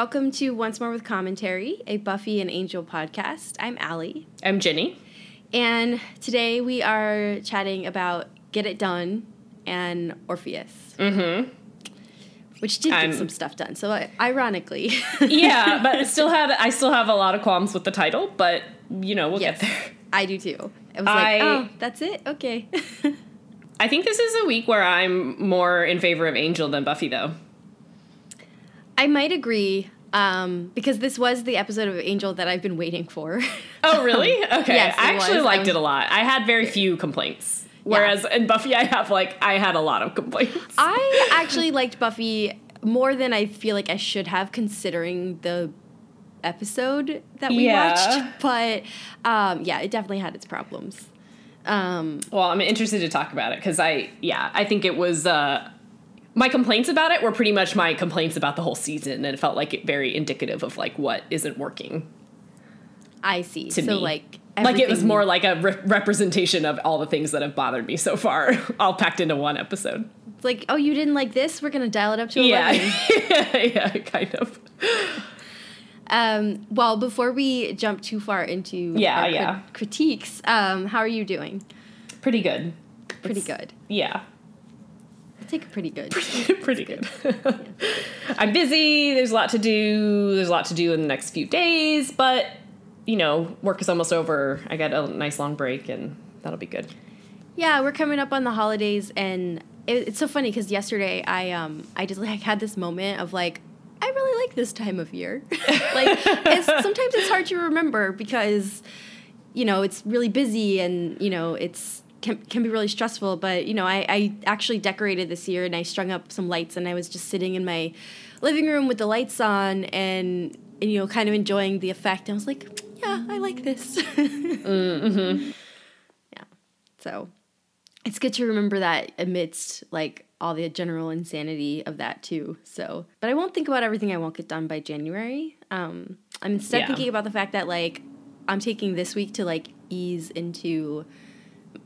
Welcome to Once More with Commentary, a Buffy and Angel podcast. I'm Allie. I'm Jenny. And today we are chatting about Get It Done and Orpheus. Mm-hmm. Which did I'm- get some stuff done. So uh, ironically. Yeah, but still have I still have a lot of qualms with the title, but you know we'll yes, get there. I do too. I was I- like, oh, that's it? Okay. I think this is a week where I'm more in favor of Angel than Buffy, though. I might agree. Um, because this was the episode of Angel that I've been waiting for. Oh, really? Okay. Yes, I actually was. I liked was- it a lot. I had very few complaints. Whereas in Buffy, I have like I had a lot of complaints. I actually liked Buffy more than I feel like I should have, considering the episode that we Yeah. watched. But um, yeah, it definitely had its problems. Um, Well, I'm interested to talk about it because I, yeah, I think it was. Uh, my complaints about it were pretty much my complaints about the whole season, and it felt like it very indicative of like what isn't working. I see. To so me. like, Like it was more like a re- representation of all the things that have bothered me so far, all packed into one episode. It's like, oh, you didn't like this? We're gonna dial it up to Yeah, eleven. yeah, kind of. Um, well, before we jump too far into Yeah, yeah. critiques, um, how are you doing? Pretty good. Pretty It's- good. Yeah, I take it pretty good. pretty good. I'm busy. There's a lot to do. There's a lot to do in the next few days, but you know, work is almost over. I got a nice long break, and that'll be good. Yeah, we're coming up on the holidays, and it, it's so funny because yesterday I um I just like had this moment of like I really like this time of year. like it's, sometimes it's hard to remember because you know it's really busy and you know it's can, can be really stressful. But you know I I actually decorated this year and I strung up some lights and I was just sitting in my living room with the lights on and. And, you know, kind of enjoying the effect. And I was like, yeah, I like this. Mm-hmm. Yeah. So it's good to remember that amidst like all the general insanity of that too. So, but I won't think about everything I won't get done by January. Um, I'm instead Yeah. thinking about the fact that like I'm taking this week to like ease into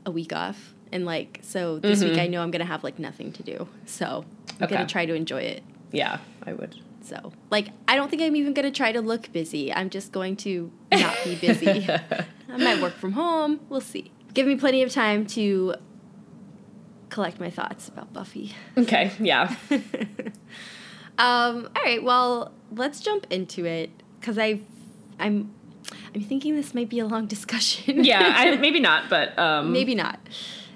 a week off. And like, so this week I know I'm going to have like nothing to do. So I'm Okay. going to try to enjoy it. Yeah, I would. So, like, I don't think I'm even going to try to look busy. I'm just going to not be busy. I might work from home. We'll see. Give me plenty of time to collect my thoughts about Buffy. Okay, yeah. Um, all right, well, let's jump into it because I, I'm, I'm thinking this might be a long discussion. Yeah, I, maybe not, but um, maybe not.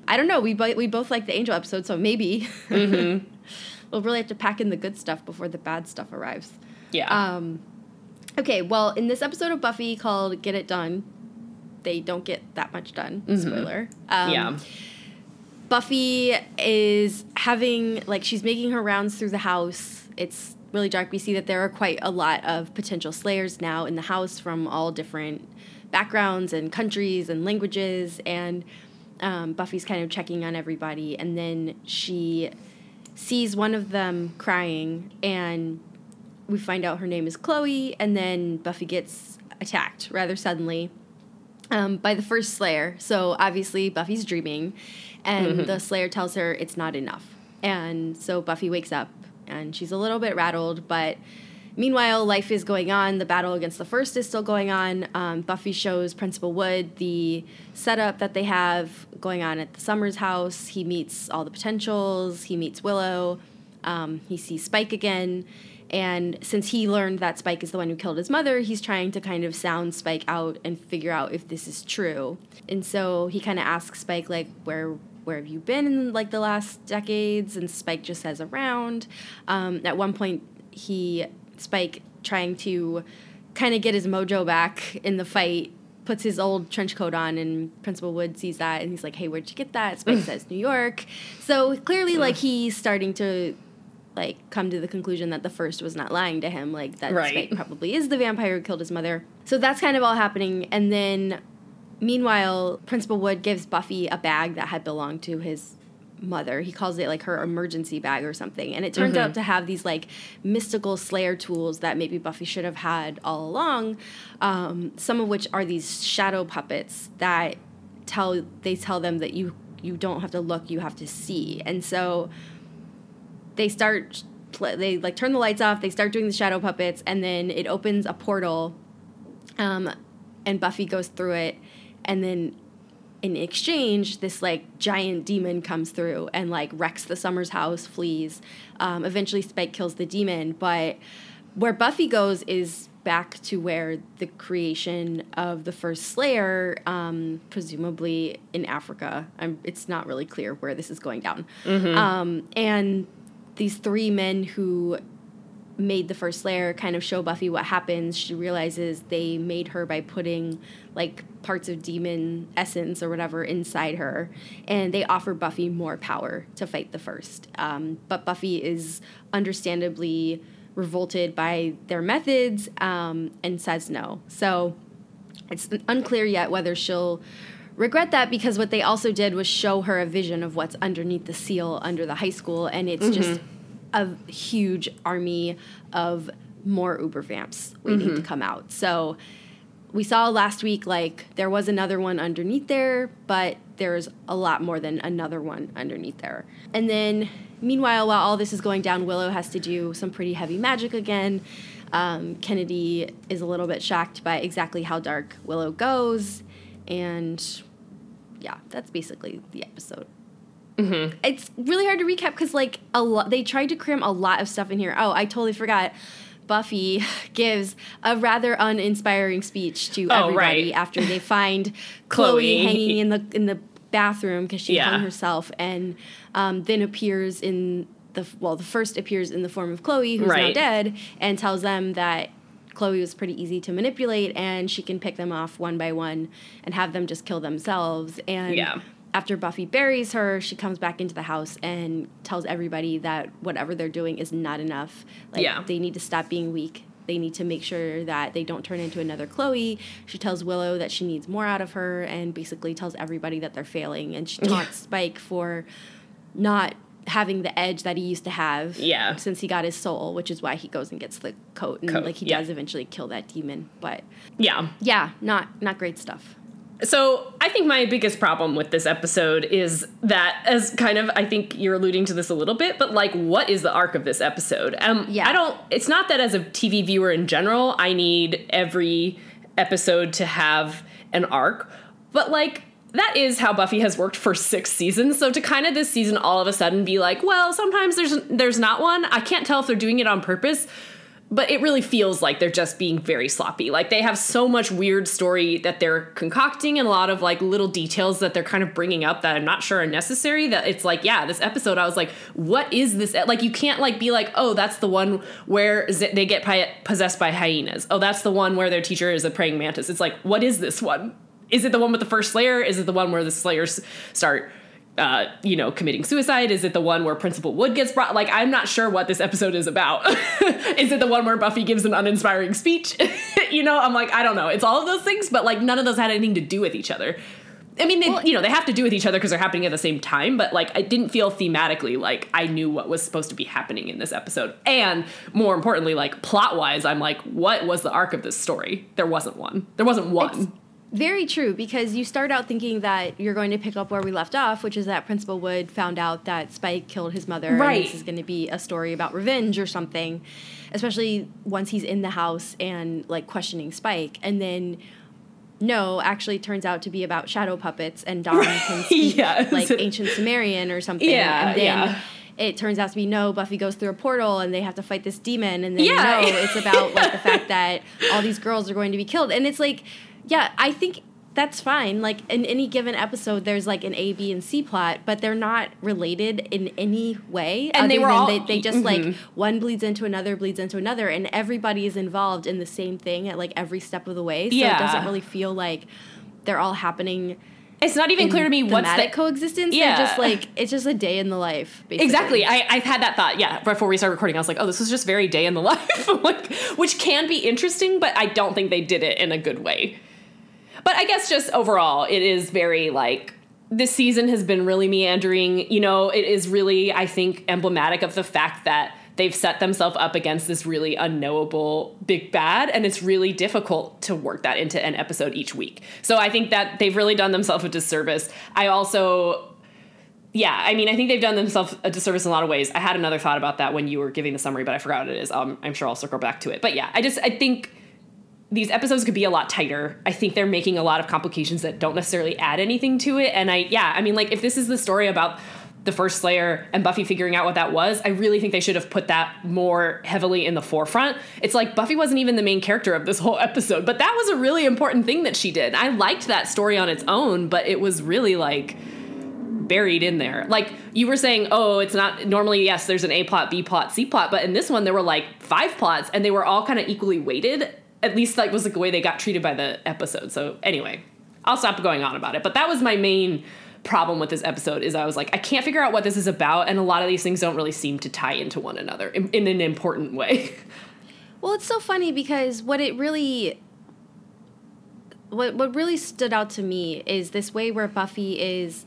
I don't know. We bo- we both like the Angel episode, so maybe. Mm-hmm. we'll really have to pack in the good stuff before the bad stuff arrives. Yeah. Um, okay, well, in this episode of Buffy called "Get It Done," they don't get that much done. Spoiler. Um, yeah. Buffy is having like she's making her rounds through the house. It's really dark. We see that there are quite a lot of potential slayers now in the house from all different backgrounds and countries and languages. And um, Buffy's kind of checking on everybody, and then she sees one of them crying, and we find out her name is Chloe. And then Buffy gets attacked rather suddenly um, by the first Slayer. So obviously Buffy's dreaming, and the Slayer tells her it's not enough. And so Buffy wakes up, and she's a little bit rattled, but meanwhile, life is going on. The battle against the first is still going on. Um, Buffy shows Principal Wood the setup that they have going on at the Summers house. He meets all the potentials. He meets Willow. Um, he sees Spike again. And since he learned that Spike is the one who killed his mother, he's trying to kind of sound Spike out and figure out if this is true. And so he kind of asks Spike, like, where where have you been in like the last decades? And Spike just says around. Um, at one point, he Spike trying to kind of get his mojo back in the fight puts his old trench coat on and principal wood sees that and he's like hey where'd you get that spike says new york so clearly like he's starting to like come to the conclusion that the first was not lying to him like that Right. spike probably is the vampire who killed his mother so that's kind of all happening and then meanwhile principal wood gives buffy a bag that had belonged to his mother. He calls it like her emergency bag or something. And it turns out to have these like mystical slayer tools that maybe Buffy should have had all along. Um, some of which are these shadow puppets that tell they tell them that you you don't have to look, you have to see. And so they start they like turn the lights off. They start doing the shadow puppets, and then it opens a portal, um, and Buffy goes through it, and then in exchange, this like giant demon comes through and like wrecks the Summers house, flees. Um, eventually, Spike kills the demon, but where Buffy goes is back to where the creation of the first Slayer, um, presumably in Africa. I'm, it's not really clear where this is going down. Um, and these three men who made the first Slayer kind of show Buffy what happens. She realizes they made her by putting like parts of demon essence or whatever inside her, and they offer Buffy more power to fight the first. Um, but Buffy is understandably revolted by their methods um, and says no. So it's unclear yet whether she'll regret that because what they also did was show her a vision of what's underneath the seal under the high school, and it's just a huge army of more uber vamps waiting to come out. So we saw last week like there was another one underneath there, but there's a lot more than another one underneath there. And then meanwhile, while all this is going down, Willow has to do some pretty heavy magic again. Um, Kennedy is a little bit shocked by exactly how dark Willow goes, and yeah, that's basically the episode. It's really hard to recap because like a lot they tried to cram a lot of stuff in here. Oh, I totally forgot. Buffy gives a rather uninspiring speech to Oh, everybody right. after they find Chloe, hanging in the in the bathroom because she Yeah. hung herself, and um, then appears in the well, the first appears in the form of Chloe, who's now dead, and tells them that Chloe was pretty easy to manipulate, and she can pick them off one by one and have them just kill themselves. And Yeah. After Buffy buries her, she comes back into the house and tells everybody that whatever they're doing is not enough. Like Yeah. they need to stop being weak. They need to make sure that they don't turn into another Chloe. She tells Willow that she needs more out of her and basically tells everybody that they're failing. And she taunts Spike for not having the edge that he used to have Yeah. since he got his soul, which is why he goes and gets the coat and Coat, like he yeah. does eventually kill that demon. But Yeah. yeah, not not great stuff. So I think my biggest problem with this episode is that, as kind of, I think you're alluding to this a little bit, but like, what is the arc of this episode? Um, Yeah. I don't. It's not that as a TV viewer in general, I need every episode to have an arc, but like. That is how Buffy has worked for six seasons. So to kind of this season all of a sudden be like, well, sometimes there's there's not one. I can't tell if they're doing it on purpose, but it really feels like they're just being very sloppy. Like they have so much weird story that they're concocting and a lot of like little details that they're kind of bringing up that I'm not sure are necessary. That it's like, yeah, this episode, I was like, what is this? Like you can't like be like, oh, that's the one where they get possessed by hyenas. Oh, that's the one where their teacher is a praying mantis. It's like, what is this one? Is it the one with the first Slayer? Is it the one where the Slayers start? Uh, you know, committing suicide? Is it the one where Principal Wood gets brought? Like, I'm not sure what this episode is about. is it the one where Buffy gives an uninspiring speech? you know, I'm like, I don't know. It's all of those things, but like none of those had anything to do with each other. I mean, they, you know, they have to do with each other because they're happening at the same time, but like, I didn't feel thematically like I knew what was supposed to be happening in this episode. And more importantly, like plot wise, I'm like, what was the arc of this story? There wasn't one. There wasn't one. Very true because you start out thinking that you're going to pick up where we left off, which is that Principal Wood found out that Spike killed his mother. Right. And this is going to be a story about revenge or something, especially once he's in the house and like questioning Spike. And then, no, actually turns out to be about shadow puppets and Dawn can speak Yes. like ancient Sumerian or something. Yeah, And then yeah. it turns out to be no, Buffy goes through a portal and they have to fight this demon. And then Yeah. no, it's about like the fact that all these girls are going to be killed. And it's like, yeah, I think that's fine. Like in any given episode, there's like an A, B, and C plot, but they're not related in any way. And they were all- they, they just like Mhm. one bleeds into another, bleeds into another, and everybody is involved in the same thing at like every step of the way. So Yeah. it doesn't really feel like they're all happening. It's not even clear to me what's the coexistence. Yeah. They're just like it's just a day in the life. Basically. Exactly. I, I've had that thought, yeah, before we started recording. I was like, oh, this is just very day in the life, like, which can be interesting, but I don't think they did it in a good way. But I guess just overall, it is very like this season has been really meandering. You know, it is really, I think, emblematic of the fact that they've set themselves up against this really unknowable big bad, and it's really difficult to work that into an episode each week. So I think that they've really done themselves a disservice. I also yeah, I mean, I think they've done themselves a disservice in a lot of ways. I had another thought about that when you were giving the summary, but I forgot what it is. Um, I'm sure I'll circle back to it. But yeah, I just I think these episodes could be a lot tighter. I think they're making a lot of complications that don't necessarily add anything to it. And I yeah, I mean, like if this is the story about the first Slayer and Buffy figuring out what that was, I really think they should have put that more heavily in the forefront. It's like Buffy wasn't even the main character of this whole episode, but that was a really important thing that she did. I liked that story on its own, but it was really like buried in there. Like you were saying, oh, it's not normally, yes, there's an A plot, B plot, C plot, but in this one there were like five plots and they were all kind of equally weighted. At least like was like the way they got treated by the episode. So anyway, I'll stop going on about it. But that was my main problem with this episode is I was like, I can't figure out what this is about, and a lot of these things don't really seem to tie into one another in, in an important way. Well, it's so funny because what it really what what really stood out to me is this way where Buffy is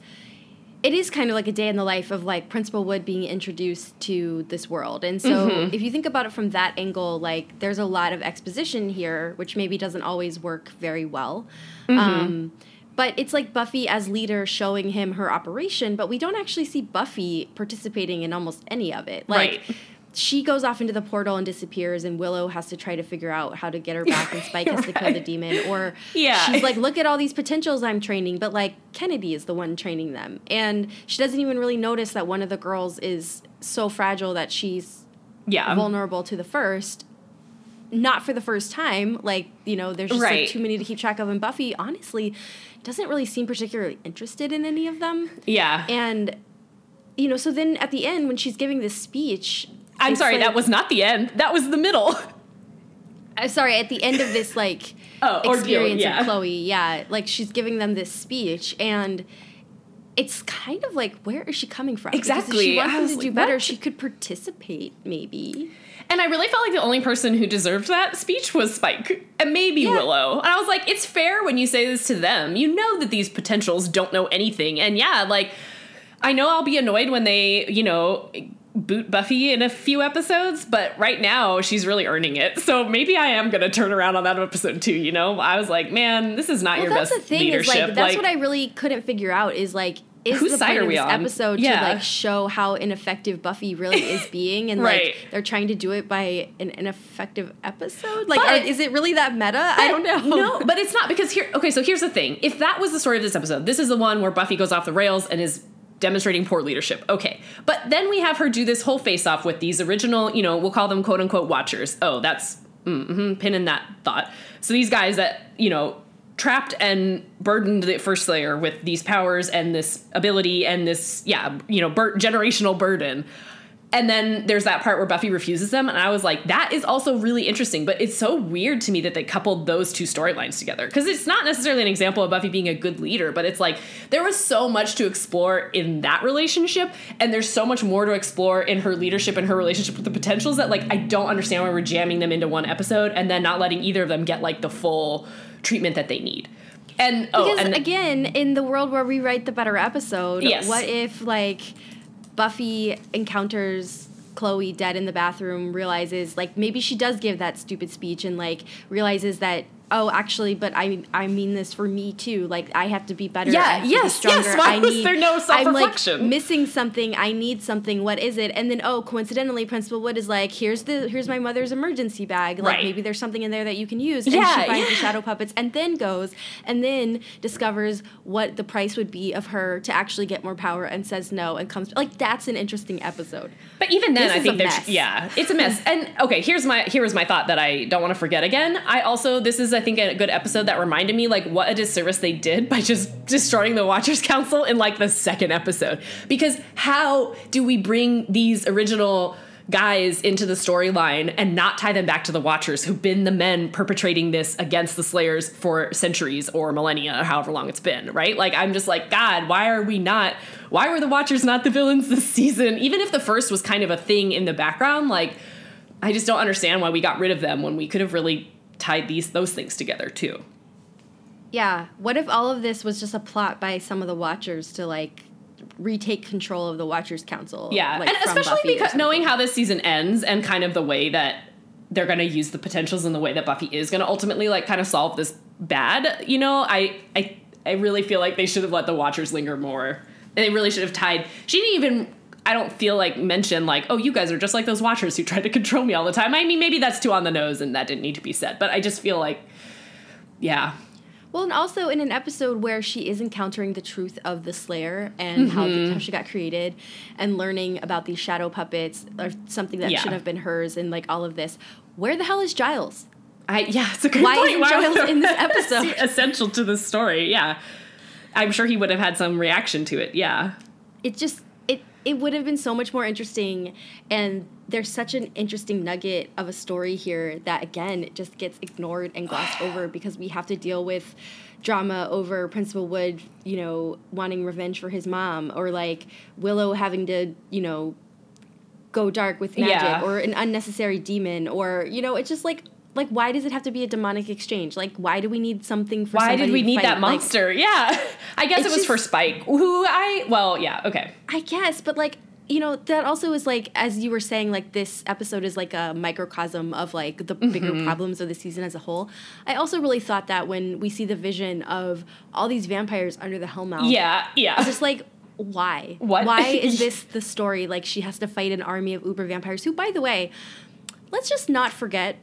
it is kind of like a day in the life of like Principal Wood being introduced to this world. And so mm-hmm. if you think about it from that angle, like there's a lot of exposition here, which maybe doesn't always work very well. Mm-hmm. Um, but it's like Buffy as leader showing him her operation, but we don't actually see Buffy participating in almost any of it. Like right she goes off into the portal and disappears and willow has to try to figure out how to get her back and spike has to kill the demon or yeah. she's like look at all these potentials i'm training but like kennedy is the one training them and she doesn't even really notice that one of the girls is so fragile that she's yeah. vulnerable to the first. Not for the first time like you know there's just right. like too many to keep track of and buffy honestly doesn't really seem particularly interested in any of them. Yeah. And you know so then at the end when she's giving this speech I'm sorry, like, that was not the end. That was the middle. I'm sorry, at the end of this like oh, experience yeah. of Chloe, yeah, like she's giving them this speech and it's kind of like where is she coming from? Exactly. Because if she wants them to like, do better, what? she could participate maybe. And I really felt like the only person who deserved that speech was Spike and maybe yeah. Willow. And I was like, it's fair when you say this to them. You know that these potentials don't know anything. And yeah, like I know I'll be annoyed when they, you know, boot Buffy in a few episodes, but right now she's really earning it. So maybe I am gonna turn around on that episode too. You know, I was like, man, this is not well, your that's best the thing leadership. Is like, that's like, what I really couldn't figure out. Is like. Is Whose the side point are we of this on? episode yeah. to like show how ineffective Buffy really is being, and right. like they're trying to do it by an ineffective episode? Like, are, is it really that meta? I don't know. No, but it's not because here. Okay, so here's the thing: if that was the story of this episode, this is the one where Buffy goes off the rails and is demonstrating poor leadership. Okay. But then we have her do this whole face off with these original, you know, we'll call them quote unquote watchers. Oh, that's mm-hmm, pin in that thought. So these guys that, you know, trapped and burdened the first Slayer with these powers and this ability and this, yeah, you know, bur- generational burden. And then there's that part where Buffy refuses them, and I was like, that is also really interesting. But it's so weird to me that they coupled those two storylines together because it's not necessarily an example of Buffy being a good leader, but it's like there was so much to explore in that relationship, and there's so much more to explore in her leadership and her relationship with the potentials that like I don't understand why we're jamming them into one episode and then not letting either of them get like the full treatment that they need. And oh, because and again, in the world where we write the better episode, yes. what if like Buffy encounters Chloe dead in the bathroom, realizes like maybe she does give that stupid speech and like realizes that oh actually but i i mean this for me too. Like i have to be better yeah yes stronger. yes why I was there no self-reflection i'm like missing something. I need something. What is it? And then oh coincidentally principal wood is like here's the here's my mother's emergency bag. Like right. maybe there's something in there that you can use. And yeah, she finds yeah. the shadow puppets and then goes and then discovers what the price would be of her to actually get more power and says no and comes like that's an interesting episode. But even then this i think there's yeah it's a mess. And okay here's my here's my thought that i don't want to forget again. I also this is a I think a good episode that reminded me like what a disservice they did by just destroying the Watchers Council in like the second episode. Because how do we bring these original guys into the storyline and not tie them back to the Watchers who've been the men perpetrating this against the Slayers for centuries or millennia or however long it's been, right? Like I'm just like, God, why are we not why were the Watchers not the villains this season? Even if the first was kind of a thing in the background, like I just don't understand why we got rid of them when we could have really tied these those things together too. Yeah. What if all of this was just a plot by some of the watchers to like retake control of the Watchers Council? Yeah, like, and especially Buffy because knowing how this season ends and kind of the way that they're going to use the potentials in the way that Buffy is going to ultimately like kind of solve this bad. You know, I I I really feel like they should have let the Watchers linger more And they really should have tied. She didn't even. I don't feel like mention like, oh, you guys are just like those watchers who try to control me all the time. I mean, maybe that's too on the nose, and that didn't need to be said. But I just feel like, yeah, Well, and also in an episode where she is encountering the truth of the Slayer and how, Mm-hmm. the, how she got created, and learning about these shadow puppets or something that Yeah. should have been hers, and like all of this. Where the hell is Giles? I yeah, it's a good Why point. isn't Giles in this episode? essential to the story? Yeah, I'm sure he would have had some reaction to it. Yeah, it just it would have been so much more interesting and there's such an interesting nugget of a story here that again it just gets ignored and glossed over because we have to deal with drama over principal wood you know wanting revenge for his mom or like willow having to you know go dark with magic Yeah. or an unnecessary demon or you know it's just like like why does it have to be a demonic exchange like why do we need something for why did we need fight? that Like, monster? yeah, I guess it was for Spike, who I well, yeah, okay, I guess, but like you know that also is like as you were saying like this episode is like a microcosm of like the Mm-hmm. bigger problems of the season as a whole. I also really thought that when we see the vision of all these vampires under the Hellmouth, yeah, yeah. it's just like why? What? Why is this the story? Like she has to fight an army of uber vampires who, by the way, let's just not forget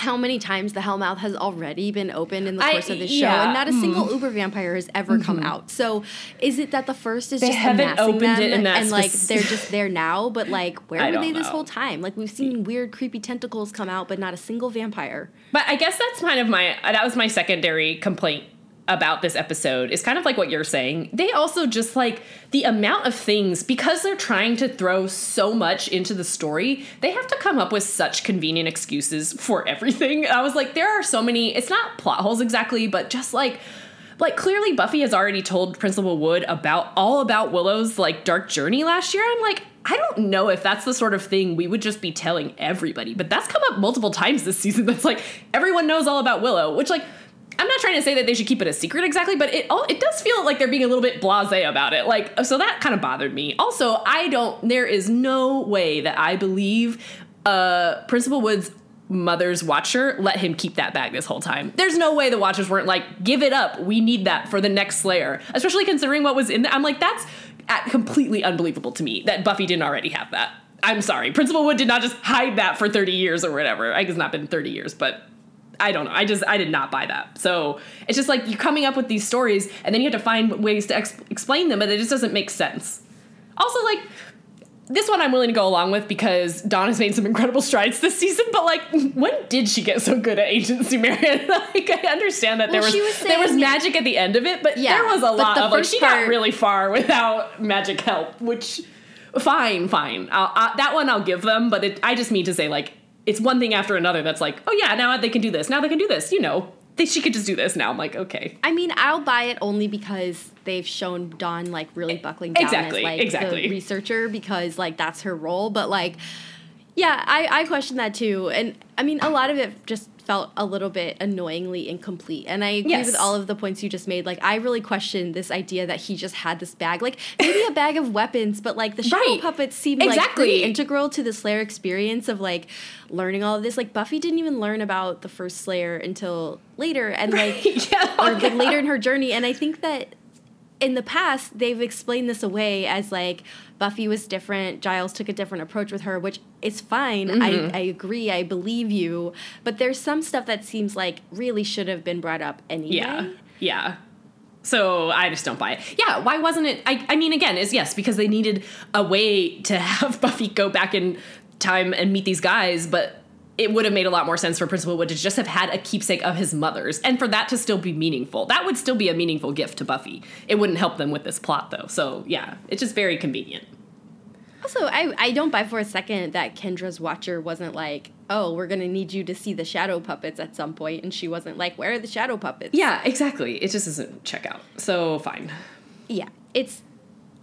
how many times the Hellmouth has already been opened in the I- course of this yeah, Mm-hmm. show, and not a single uber vampire has ever come out. So, is it that the first is They just haven't opened it in that and like they're just there now? But like, where I were they this whole time? Like we've seen weird, creepy tentacles come out, but not a single vampire. But I guess that's kind of my that was my secondary complaint about this episode is kind of like what you're saying. They also just like the amount of things because they're trying to throw so much into the story, they have to come up with such convenient excuses for everything. I was like there are so many it's not plot holes exactly, but just like like clearly Buffy has already told Principal Wood about all about Willow's like dark journey last year. I'm like I don't know if that's the sort of thing we would just be telling everybody, but that's come up multiple times this season. That's like everyone knows all about Willow, which like I'm not trying to say that they should keep it a secret exactly, but it all it does feel like they're being a little bit blasé about it. Like so that kind of bothered me. Also, I don't there is no way that I believe uh Principal Wood's mother's watcher let him keep that bag this whole time. There's no way the watchers weren't like, give it up. We need that for the next Slayer. Especially considering what was in there. I'm like, that's uh, completely unbelievable to me that Buffy didn't already have that. I'm sorry. Principal Wood did not just hide that for 30 years or whatever. I guess not been 30 years, but I don't know. I just I did not buy that. So it's just like you're coming up with these stories and then you have to find ways to ex- explain them, but it just doesn't make sense. Also, like this one I'm willing to go along with because Dawn has made some incredible strides this season, but like when did she get so good at ancient Sumerian? like I understand that there Well, was, she was there was magic at the end of it, but Yeah, there was a lot of like she got really far without magic help, which fine, fine. I'll, I, that one I'll give them, but it, I just mean to say like it's one thing after another that's like, oh yeah, now they can do this. Now they can do this. You know, they, she could just do this now. I'm like, okay. I mean, I'll buy it only because they've shown Dawn like really buckling down Exactly, as like exactly. the researcher because like that's her role. But like, yeah, I I question that too, and I mean a lot of it just felt a little bit annoyingly incomplete. And I agree Yes. with all of the points you just made. Like, I really questioned this idea that he just had this bag, like maybe a bag of weapons, but like the shadow Right. puppets seemed like Exactly. pretty integral to the Slayer experience of like learning all of this. Like Buffy didn't even learn about the first Slayer until later, and like yeah, or like later in her journey. And I think that in the past they've explained this away as like Buffy was different, Giles took a different approach with her, which is fine. Mm-hmm. I, I agree, I believe you. But there's some stuff that seems like really should have been brought up anyway. Yeah. Yeah. So I just don't buy it. Yeah, why wasn't it? I, I mean, again, is yes, because they needed a way to have Buffy go back in time and meet these guys, but it would have made a lot more sense for Principal Wood to just have had a keepsake of his mother's and for that to still be meaningful. That would still be a meaningful gift to Buffy. It wouldn't help them with this plot, though. So yeah, it's just very convenient. Also, I, I don't buy for a second that Kendra's watcher wasn't like, oh, we're going to need you to see the shadow puppets at some point. point, And she wasn't like, where are the shadow puppets? Yeah, exactly. It just doesn't check out. So fine. yeah it's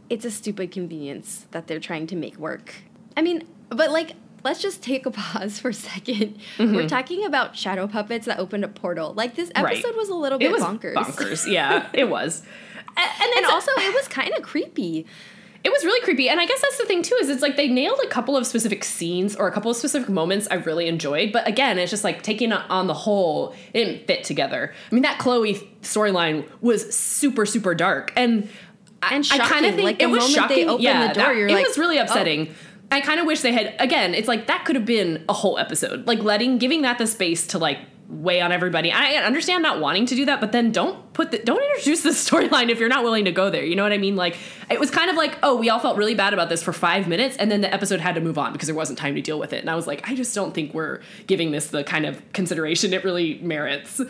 it's a stupid convenience that they're trying to make work i mean but like let's just take a pause for a 2nd we Mm-hmm. we're talking about shadow puppets that opened a portal like this Right. episode was a little bit It was bonkers bonkers. Yeah, it was. A- And, and also it was kind of creepy It was really creepy, and I guess that's the thing too. Is it's like they nailed a couple of specific scenes or a couple of specific moments I really enjoyed, but again, it's just like taking it on the whole, it didn't fit together. I mean, that Chloe storyline was super super dark, and And I kind of think Like, the it was shocking. they opened yeah, the door, that- you're it like, was really oh. I kind of wish they had again. It's like that could have been a whole episode, like letting giving that the space to like weigh on everybody. I understand not wanting to do that, but then don't put the don't introduce the storyline if you're not willing to go there. You know what I mean? Like it was kind of like oh, we all felt really bad about this for five minutes, and then the episode had to move on because there wasn't time to deal with it. And I was like, I just don't think we're giving this the kind of consideration it really merits.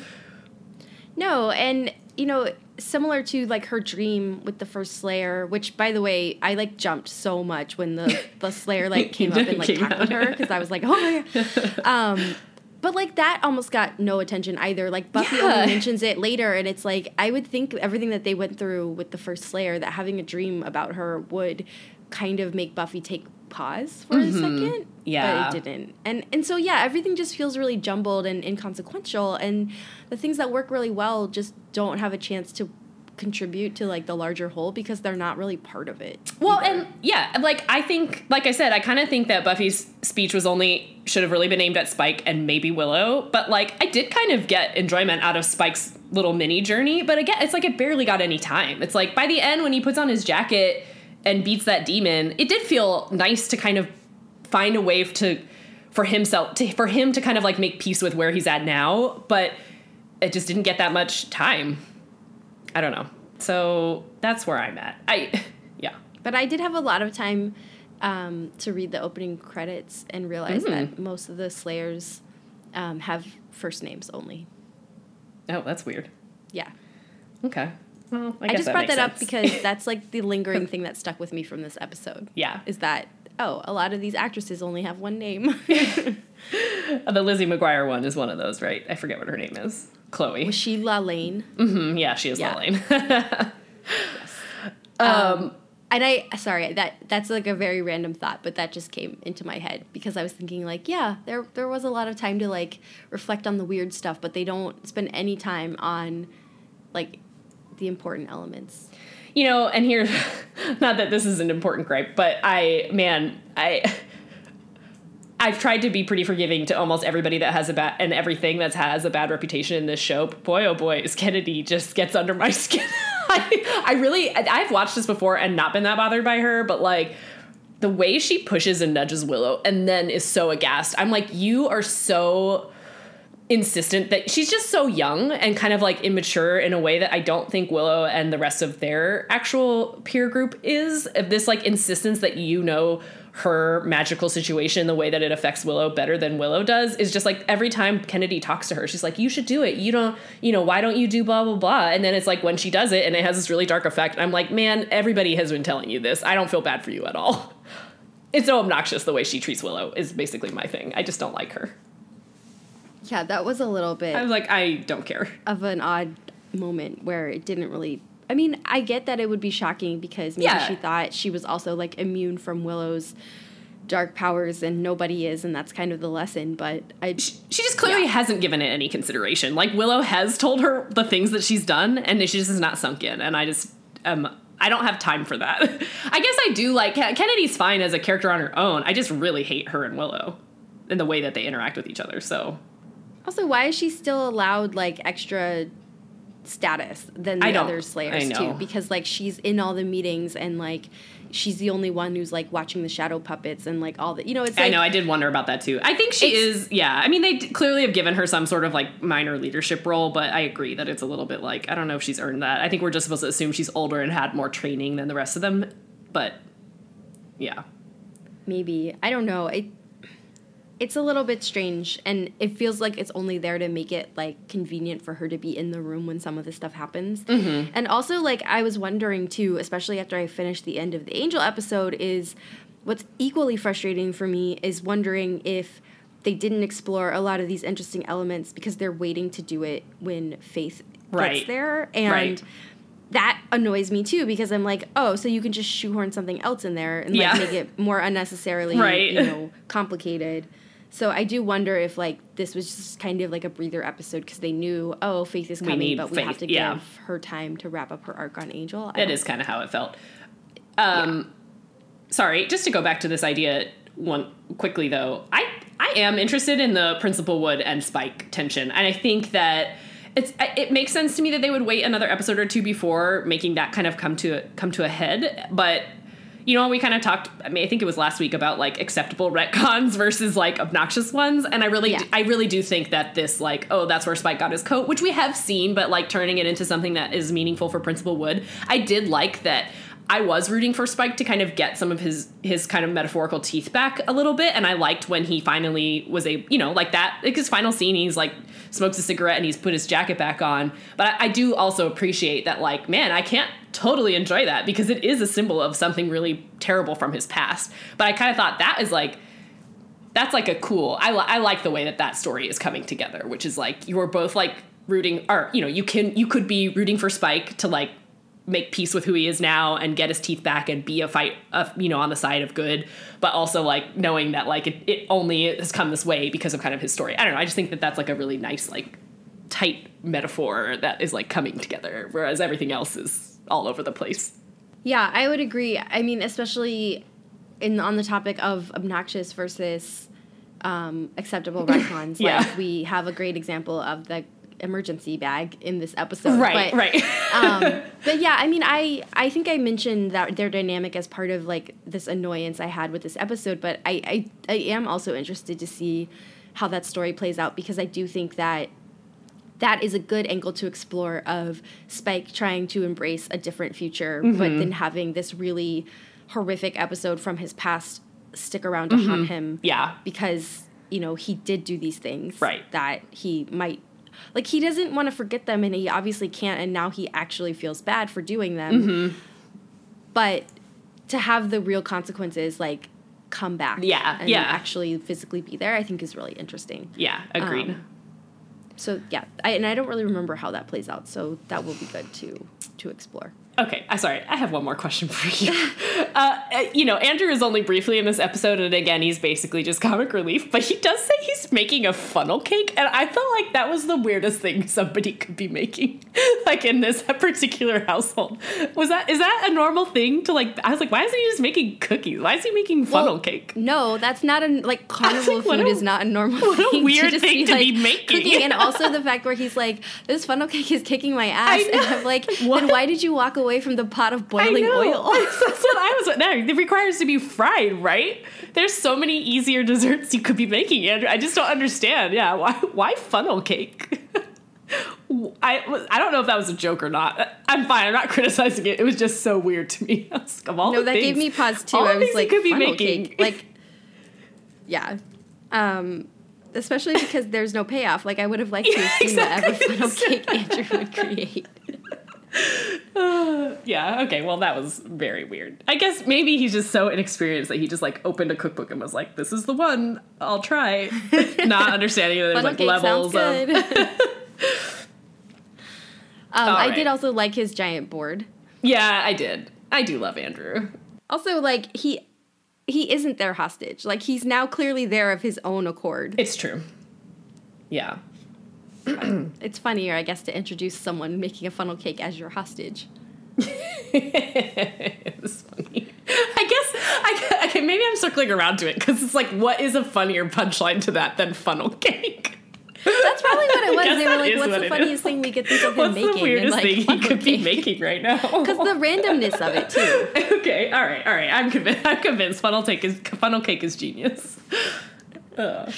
No, and you know, similar to like her dream with the first Slayer, which by the way, I like jumped so much when the the Slayer like came up and like tackled her because I was like, oh my god. Um, but like that almost got no attention either. Like Buffy Yeah. only mentions it later, and it's like I would think everything that they went through with the first Slayer, that having a dream about her would kind of make Buffy take pause for a second. Mm-hmm. Yeah. but it didn't. And and so yeah, everything just feels really jumbled and inconsequential, and the things that work really well just don't have a chance to contribute to like the larger whole because they're not really part of it. Well, either. and yeah, like I think, like I said, I kind of think that Buffy's speech was only should have really been aimed at Spike and maybe Willow, but like I did kind of get enjoyment out of Spike's little mini journey. But again, it's like it barely got any time. It's like by the end when he puts on his jacket and beats that demon, it did feel nice to kind of find a way to for himself to for him to kind of like make peace with where he's at now, but it just didn't get that much time. I don't know. So that's where I'm at. I yeah. But I did have a lot of time um, to read the opening credits and realize Mm. that most of the Slayers um, have first names only. Oh, that's weird. Yeah. Okay. Well, I, I, just that brought that up because that's like the lingering thing that stuck with me from this episode. yeah, Is that, oh, a lot of these actresses only have one name. The Lizzie McGuire one is one of those, right? I forget what her name is. Chloe. Was she Lalaine? hmm yeah, she is Yeah. Lalaine. Um, and I sorry that that's like a very random thought, but that just came into my head because I was thinking like, yeah, there there was a lot of time to like reflect on the weird stuff, but they don't spend any time on like the important elements. you know, and here, not that this is an important gripe, but I, man, I. I've tried to be pretty forgiving to almost everybody that has a bad and everything that has a bad reputation in this show. Boy, oh boy, is Kennedy just gets under my skin. I, I really, I've watched this before and not been that bothered by her, but like the way she pushes and nudges Willow and then is so aghast. I'm like, you are so insistent that she's just so young and kind of like immature in a way that I don't think Willow and the rest of their actual peer group is. This like insistence that you know her magical situation, the way that it affects Willow better than Willow does, is just like every time Kennedy talks to her, she's like, You should do it. You don't, you know, why don't you do blah, blah, blah? And then it's like when she does it and it has this really dark effect, I'm like, Man, everybody has been telling you this. I don't feel bad for you at all. It's so obnoxious the way she treats Willow, is basically my thing. I just don't like her. Yeah, that was a little bit I was like, I don't care. of an odd moment where it didn't really. I mean, I get that it would be shocking because maybe Yeah. she thought she was also like immune from Willow's dark powers and nobody is, and that's kind of the lesson. But I, she just clearly Yeah. hasn't given it any consideration. Like Willow has told her the things that she's done, and she just has not sunk in. And I just um I don't have time for that. I guess I do like Kennedy's fine as a character on her own. I just really hate her and Willow and the way that they interact with each other. So also, why is she still allowed like extra status than the other Slayers too? Because like she's in all the meetings and like she's the only one who's like watching the shadow puppets and like all the you know it's like I know I did wonder about that too. I think she is. Yeah, I mean they d- clearly have given her some sort of like minor leadership role, but I agree that it's a little bit like I don't know if she's earned that. I think we're just supposed to assume she's older and had more training than the rest of them, but yeah. maybe i don't know it it's a little bit strange and it feels like it's only there to make it like convenient for her to be in the room when some of this stuff happens Mm-hmm. and also like i was wondering too especially after i finished the end of the angel episode is what's equally frustrating for me is wondering if they didn't explore a lot of these interesting elements because they're waiting to do it when faith Right. gets there and Right. that annoys me too because I'm like, oh, so you can just shoehorn something else in there and Yeah. like make it more unnecessarily, Right. you know, complicated. So I do wonder if like this was just kind of like a breather episode because they knew, oh, Faith is coming, need but we have to yeah. give her time to wrap up her arc on Angel. I That kind of how it felt. Um, Sorry, just to go back to this idea one quickly though, I I am interested in the Principal Wood and Spike tension, and I think that it's it makes sense to me that they would wait another episode or two before making that kind of come to come to a head. But you know, we kind of talked. I mean, I think it was last week about like acceptable retcons versus like obnoxious ones, and I really, Yeah. I really do think that this like, oh, that's where Spike got his coat, which we have seen, but like turning it into something that is meaningful for Principal Wood. I did like that. I was rooting for Spike to kind of get some of his his kind of metaphorical teeth back a little bit, and I liked when he finally was a you know like that like his final scene. He's like smokes a cigarette and he's put his jacket back on. But I, I do also appreciate that like man, I can't totally enjoy that because it is a symbol of something really terrible from his past. But I kind of thought that is like that's like a cool. I li- I like the way that that story is coming together, which is like you are both like rooting, or you know, you can you could be rooting for Spike to like make peace with who he is now and get his teeth back and be a fight, uh, you know, on the side of good, but also like knowing that like it, it only has come this way because of kind of his story. I don't know. I just think that that's like a really nice like tight metaphor that is like coming together, whereas everything else is all over the place. Yeah, I would agree. I mean, especially in on the topic of obnoxious versus um, acceptable retcons. Yeah. Like we have a great example of the emergency bag in this episode. Right, but, right. um, but yeah, I mean, I I think I mentioned that their dynamic as part of like this annoyance I had with this episode, but I I, I am also interested to see how that story plays out because I do think that that is a good angle to explore of Spike trying to embrace a different future, but then having this really horrific episode from his past stick around to haunt him yeah. because you know he did do these things Right. that he might like he doesn't want to forget them and he obviously can't and now he actually feels bad for doing them Mm-hmm. but to have the real consequences like come back Yeah, and yeah. actually physically be there i think is really interesting Yeah, agreed. Um, so yeah I, and i don't really remember how that plays out so that will be good to to explore Okay, I'm sorry. I have one more question for you. uh, uh, you know, Andrew is only briefly in this episode, and again, he's basically just comic relief. But he does say he's making a funnel cake, and I felt like that was the weirdest thing somebody could be making, like in this particular household. Was that is that a normal thing to like? I was like, why isn't he just making cookies? Why is he making funnel Well, cake? No, that's not a like carnival like, food a- is not a normal what a weird just thing to be like, making. Cooking, and also the fact where he's like, "This funnel cake is kicking my ass," and. I'm like, What? "Then why did you walk away from the pot of boiling oil?" That's what I was. No, it requires to be fried, right? There's so many easier desserts you could be making, Andrew. I just don't understand. Yeah, why? Why funnel cake? I I don't know if that was a joke or not. I'm fine. I'm not criticizing it. It was just so weird to me. I was of all no, that gave me pause too. I was like, could be funnel making. cake, like, yeah, um, especially because there's no payoff. Like, I would have liked to Yeah, have seen whatever exactly. funnel cake Andrew would create. yeah. Okay. Well, that was very weird. I guess maybe he's just so inexperienced that he just like opened a cookbook and was like, "This is the one. I'll try." Not understanding that there's like levels of. um, I right. did also like his giant board. Yeah, I did. I do love Andrew. Also, like he he isn't their hostage. Like he's now clearly there of his own accord. It's true. Yeah. It's funnier, I guess, to introduce someone making a funnel cake as your hostage. it was funny. I guess I, okay. Maybe I'm circling around to it because it's like, what is a funnier punchline to that than funnel cake? That's probably what it was. They were like, "What's what the funniest is. thing we could think of him What's making?" the weirdest and, like, thing he could be making right now? Because the randomness of it too. okay, all right, all right. I'm convinced. I'm convinced. Funnel cake is funnel cake is genius. Ugh.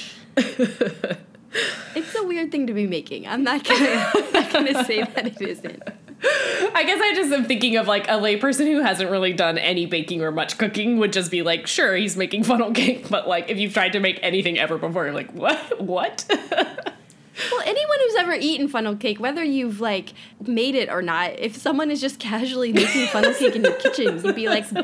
It's a weird thing to be making. I'm not gonna, not gonna say that it isn't. I guess I just am thinking of like a layperson who hasn't really done any baking or much cooking would just be like, sure, he's making funnel cake, but like if you've tried to make anything ever before, you're like, what? What? Well, anyone who's ever eaten funnel cake, whether you've like made it or not, if someone is just casually making funnel cake in your kitchen, you'd be like, "Why?"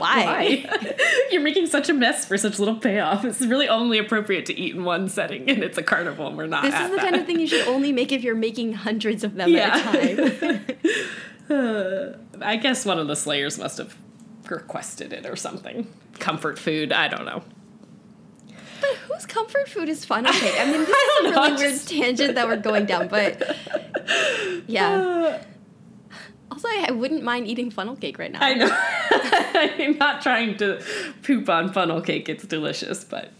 Why? You're making such a mess for such little payoff. It's really only appropriate to eat in one setting, and it's a carnival, and we're not. This is the that. kind of thing you should only make if you're making hundreds of them Yeah. at a time. Uh, I guess one of the Slayers must have requested it or something. Comfort food. I don't know. But whose comfort food is fun? Okay, I mean, this I is a don't know, really weird just- tangent that we're going down, but yeah. Uh. Also, I, I wouldn't mind eating funnel cake right now. I know. I'm not trying to poop on funnel cake. It's delicious, but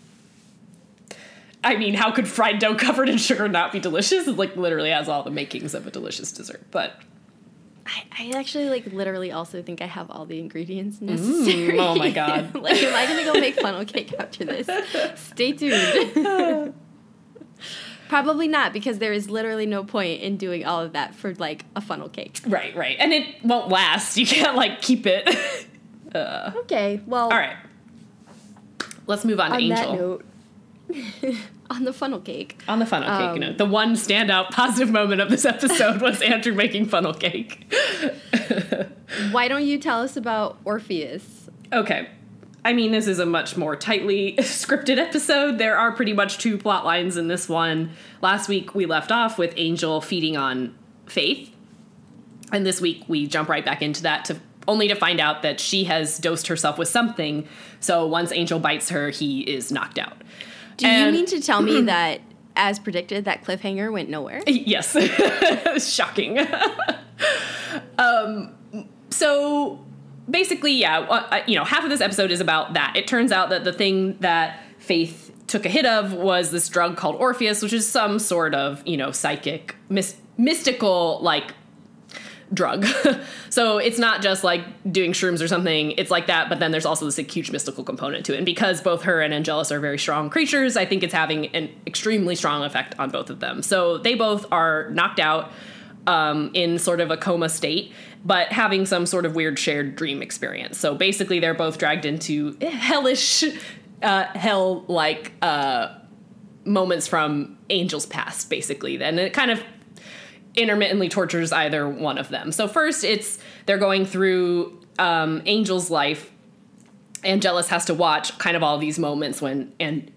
I mean, how could fried dough covered in sugar not be delicious? It like literally has all the makings of a delicious dessert. But I, I actually like literally also think I have all the ingredients necessary. Mm, oh my God. like, am I gonna go make funnel cake after this? Stay tuned. Probably not, because there is literally no point in doing all of that for like a funnel cake. right, right, and it won't last. You can't like keep it. uh, Okay, well, all right, let's move on to on Angel. On the funnel cake, on the funnel cake Um, note, the one standout positive moment of this episode was Andrew making funnel cake. why don't you tell us about Orpheus? Okay. I mean, this is a much more tightly scripted episode. There are pretty much two plot lines in this one. Last week we left off with Angel feeding on Faith. And this week we jump right back into that to only to find out that she has dosed herself with something. So once Angel bites her, he is knocked out. Do you mean to tell me that, as predicted, that cliffhanger went nowhere? Yes. Shocking. um, so basically, yeah, uh, you know, half of this episode is about that. It turns out that the thing that Faith took a hit of was this drug called Orpheus, which is some sort of, you know, psychic, mys- mystical, like, drug. so it's not just like doing shrooms or something. It's like that, but then there's also this like, huge mystical component to it. And because both her and Angelus are very strong creatures, I think it's having an extremely strong effect on both of them. So they both are knocked out um, in sort of a coma state, but having some sort of weird shared dream experience. So basically, they're both dragged into hellish, uh, hell like uh, moments from Angel's past, basically. Then it kind of intermittently tortures either one of them. So first, it's they're going through um, Angel's life. Angelus has to watch kind of all these moments when and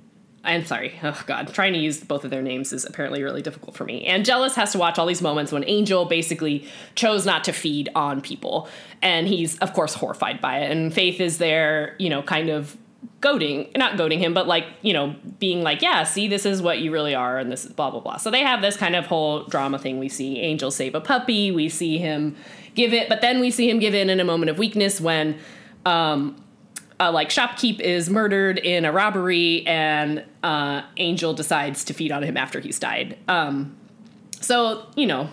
I'm sorry, oh god, trying to use both of their names is apparently really difficult for me. Angelus has to watch all these moments when Angel basically chose not to feed on people, and he's of course horrified by it. And Faith is there, you know, kind of goading, not goading him, but like, you know, being like, yeah, see, this is what you really are, and this is blah, blah, blah. So they have this kind of whole drama thing. We see Angel save a puppy, we see him give it, but then we see him give in in a moment of weakness when, um, uh, like shopkeep is murdered in a robbery and uh, angel decides to feed on him after he's died um, so you know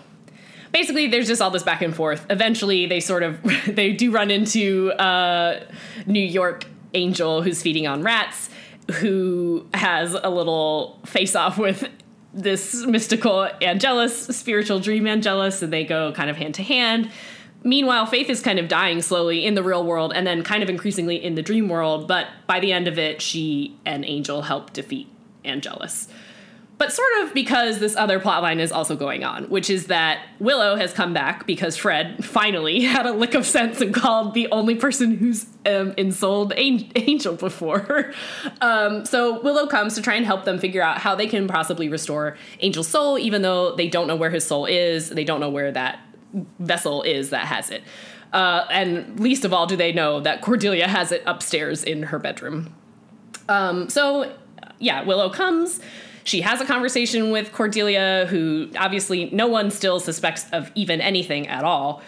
basically there's just all this back and forth eventually they sort of they do run into uh, new york angel who's feeding on rats who has a little face off with this mystical angelus spiritual dream angelus and they go kind of hand to hand Meanwhile, Faith is kind of dying slowly in the real world and then kind of increasingly in the dream world, but by the end of it, she and Angel help defeat Angelus. But sort of because this other plotline is also going on, which is that Willow has come back because Fred finally had a lick of sense and called the only person who's um, ensouled An- Angel before. um, so Willow comes to try and help them figure out how they can possibly restore Angel's soul, even though they don't know where his soul is. They don't know where that vessel is that has it. Uh, and least of all, do they know that Cordelia has it upstairs in her bedroom. Um, so, yeah, Willow comes. She has a conversation with Cordelia, who obviously no one still suspects of even anything at all.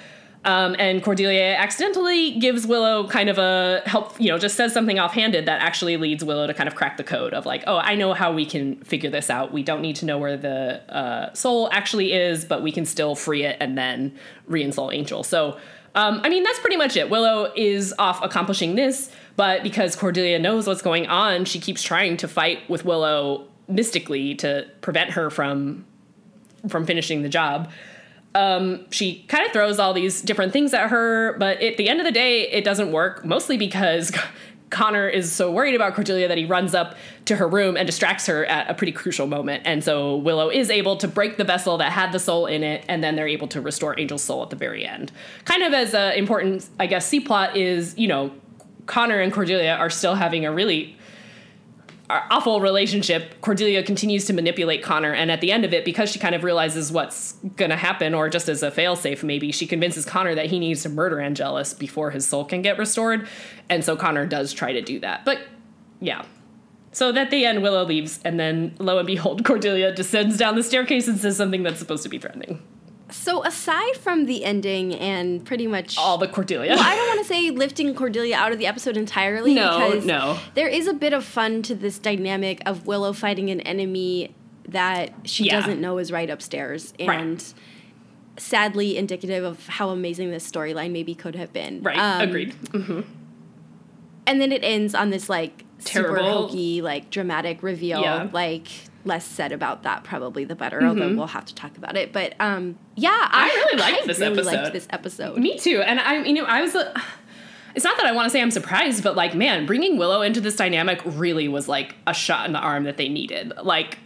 Um, and Cordelia accidentally gives Willow kind of a help, you know, just says something offhanded that actually leads Willow to kind of crack the code of like, oh, I know how we can figure this out. We don't need to know where the uh, soul actually is, but we can still free it and then reinstall Angel. So, um, I mean, that's pretty much it. Willow is off accomplishing this, but because Cordelia knows what's going on, she keeps trying to fight with Willow mystically to prevent her from from finishing the job um, she kind of throws all these different things at her, but at the end of the day, it doesn't work, mostly because Connor is so worried about Cordelia that he runs up to her room and distracts her at a pretty crucial moment. And so Willow is able to break the vessel that had the soul in it, and then they're able to restore Angel's soul at the very end. Kind of as an important, I guess, C plot is, you know, Connor and Cordelia are still having a really awful relationship, Cordelia continues to manipulate Connor, and at the end of it, because she kind of realizes what's gonna happen, or just as a failsafe, maybe she convinces Connor that he needs to murder Angelus before his soul can get restored, and so Connor does try to do that. But yeah. So at the end, Willow leaves, and then lo and behold, Cordelia descends down the staircase and says something that's supposed to be threatening. So aside from the ending and pretty much All the Cordelia. well, I don't want to say lifting Cordelia out of the episode entirely No, because no. there is a bit of fun to this dynamic of Willow fighting an enemy that she Yeah. doesn't know is right upstairs Right. and sadly indicative of how amazing this storyline maybe could have been. right. Um, Agreed. Mhm. And then it ends on this like super Terrible- hokey, like dramatic reveal. Yeah. Like less said about that, probably the better. Although we'll have to talk about it. But um, yeah, I, really liked this really episode. liked this episode. Me too. And I, you know, I was. Uh, it's not that I want to say I'm surprised, but like, man, bringing Willow into this dynamic really was like a shot in the arm that they needed. Like,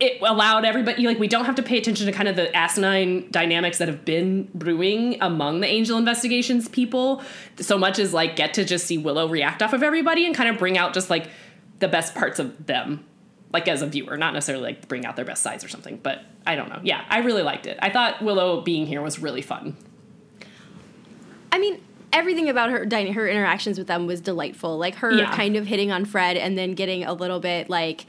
it allowed everybody like we don't have to pay attention to kind of the asinine dynamics that have been brewing among the angel investigations people so much as like get to just see willow react off of everybody and kind of bring out just like the best parts of them like as a viewer not necessarily like bring out their best sides or something but i don't know yeah i really liked it i thought willow being here was really fun I mean, everything about her her interactions with them was delightful. Like her Yeah. kind of hitting on Fred and then getting a little bit like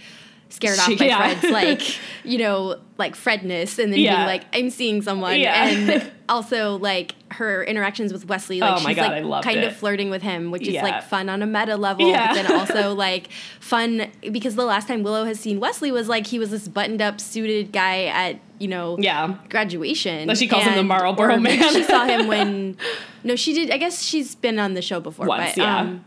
scared She- off by yeah. Fred's like you know like Fredness and then Yeah. being like I'm seeing someone Yeah. and also like her interactions with Wesley like Oh my she's God, like kind it. of flirting with him which is like fun on a meta level but then also like fun because the last time Willow has seen Wesley was like he was this buttoned up suited guy at you know yeah graduation. But she calls him the Marlboro Man. She saw him when. No, she did. I guess she's been on the show before. Once, but, yeah. Um,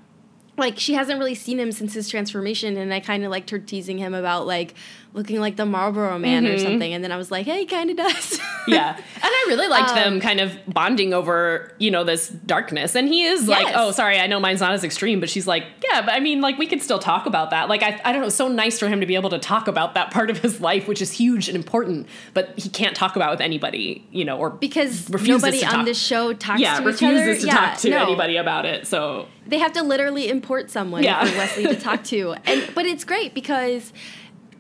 like she hasn't really seen him since his transformation, and I kind of liked her teasing him about like looking like the Marlboro Man or something. And then I was like, hey, he kind of does. yeah and i really liked Um, them kind of bonding over you know this darkness and he is like oh sorry i know mine's not as extreme but she's like yeah but i mean like we could still talk about that like i, I don't know it's so nice for him to be able to talk about that part of his life which is huge and important but he can't talk about with anybody you know or because nobody to on talk- this show talks yeah to each other. refuses to Yeah, talk to no. anybody about it so They have to literally import someone Yeah. for Wesley to talk to. And but it's great because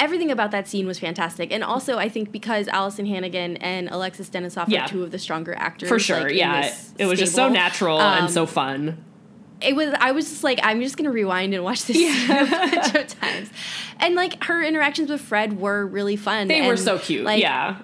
everything about that scene was fantastic. And also I think because Alyson Hannigan and Alexis Denisof Yeah. are two of the stronger actors. for sure like, yeah it was just so natural Um, and so fun it was I was just like I'm just gonna rewind and watch this scene a bunch of times, and like her interactions with Fred were really fun. they were so cute Like, yeah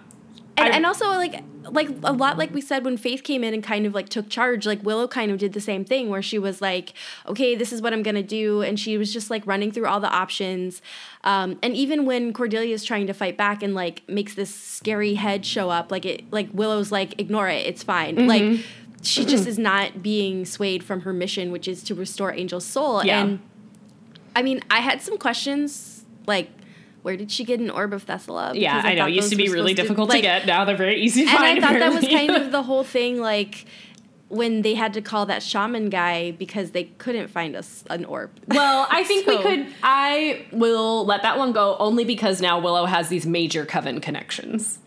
and, I- and also like like a lot like we said when Faith came in and kind of like took charge. Like Willow kind of did the same thing where she was like, okay, this is what I'm gonna do, and she was just like running through all the options. Um, and even when Cordelia is trying to fight back and like makes this scary head show up, like it like Willow's like ignore it, it's fine. Mm-hmm. Like she just is not being swayed from her mission, which is to restore Angel's soul. Yeah. And I mean, I had some questions like. Where did she get an orb of Thessala? yeah Because i know it used to be really difficult to, like, get now they're very easy to and find I thought that was kind of the whole thing, like when they had to call that shaman guy because they couldn't find us an orb. Well, I think we could. I will let that one go only because now Willow has these major coven connections.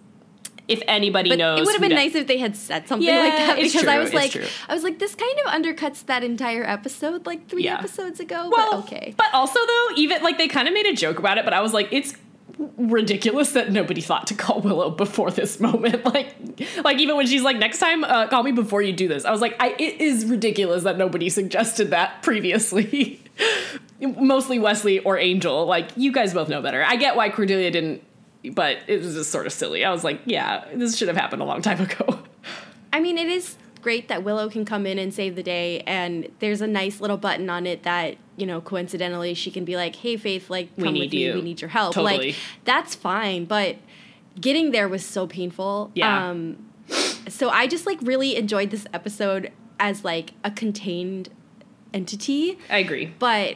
If anybody But knows, it would have been nice if they had said something Yeah, like that because I was like, true. I was like, this kind of undercuts that entire episode like three Yeah. episodes ago. Well, but okay. But also though, even like they kind of made a joke about it, but I was like, it's ridiculous that nobody thought to call Willow before this moment. Like, like even when she's like, next time, uh, call me before you do this. I was like, I, it is ridiculous that nobody suggested that previously. Mostly Wesley or Angel. Like, you guys both know better. I get why Cordelia didn't, but it was just sort of silly. I was like, yeah, this should have happened a long time ago. I mean, it is great that Willow can come in and save the day, and there's a nice little button on it that you know, coincidentally, she can be like, "Hey, Faith, like, We come need with me. you." We need your help." Totally. Like, that's fine, but getting there was so painful. Yeah. Um, so I just like really enjoyed this episode as like a contained entity, I agree. but.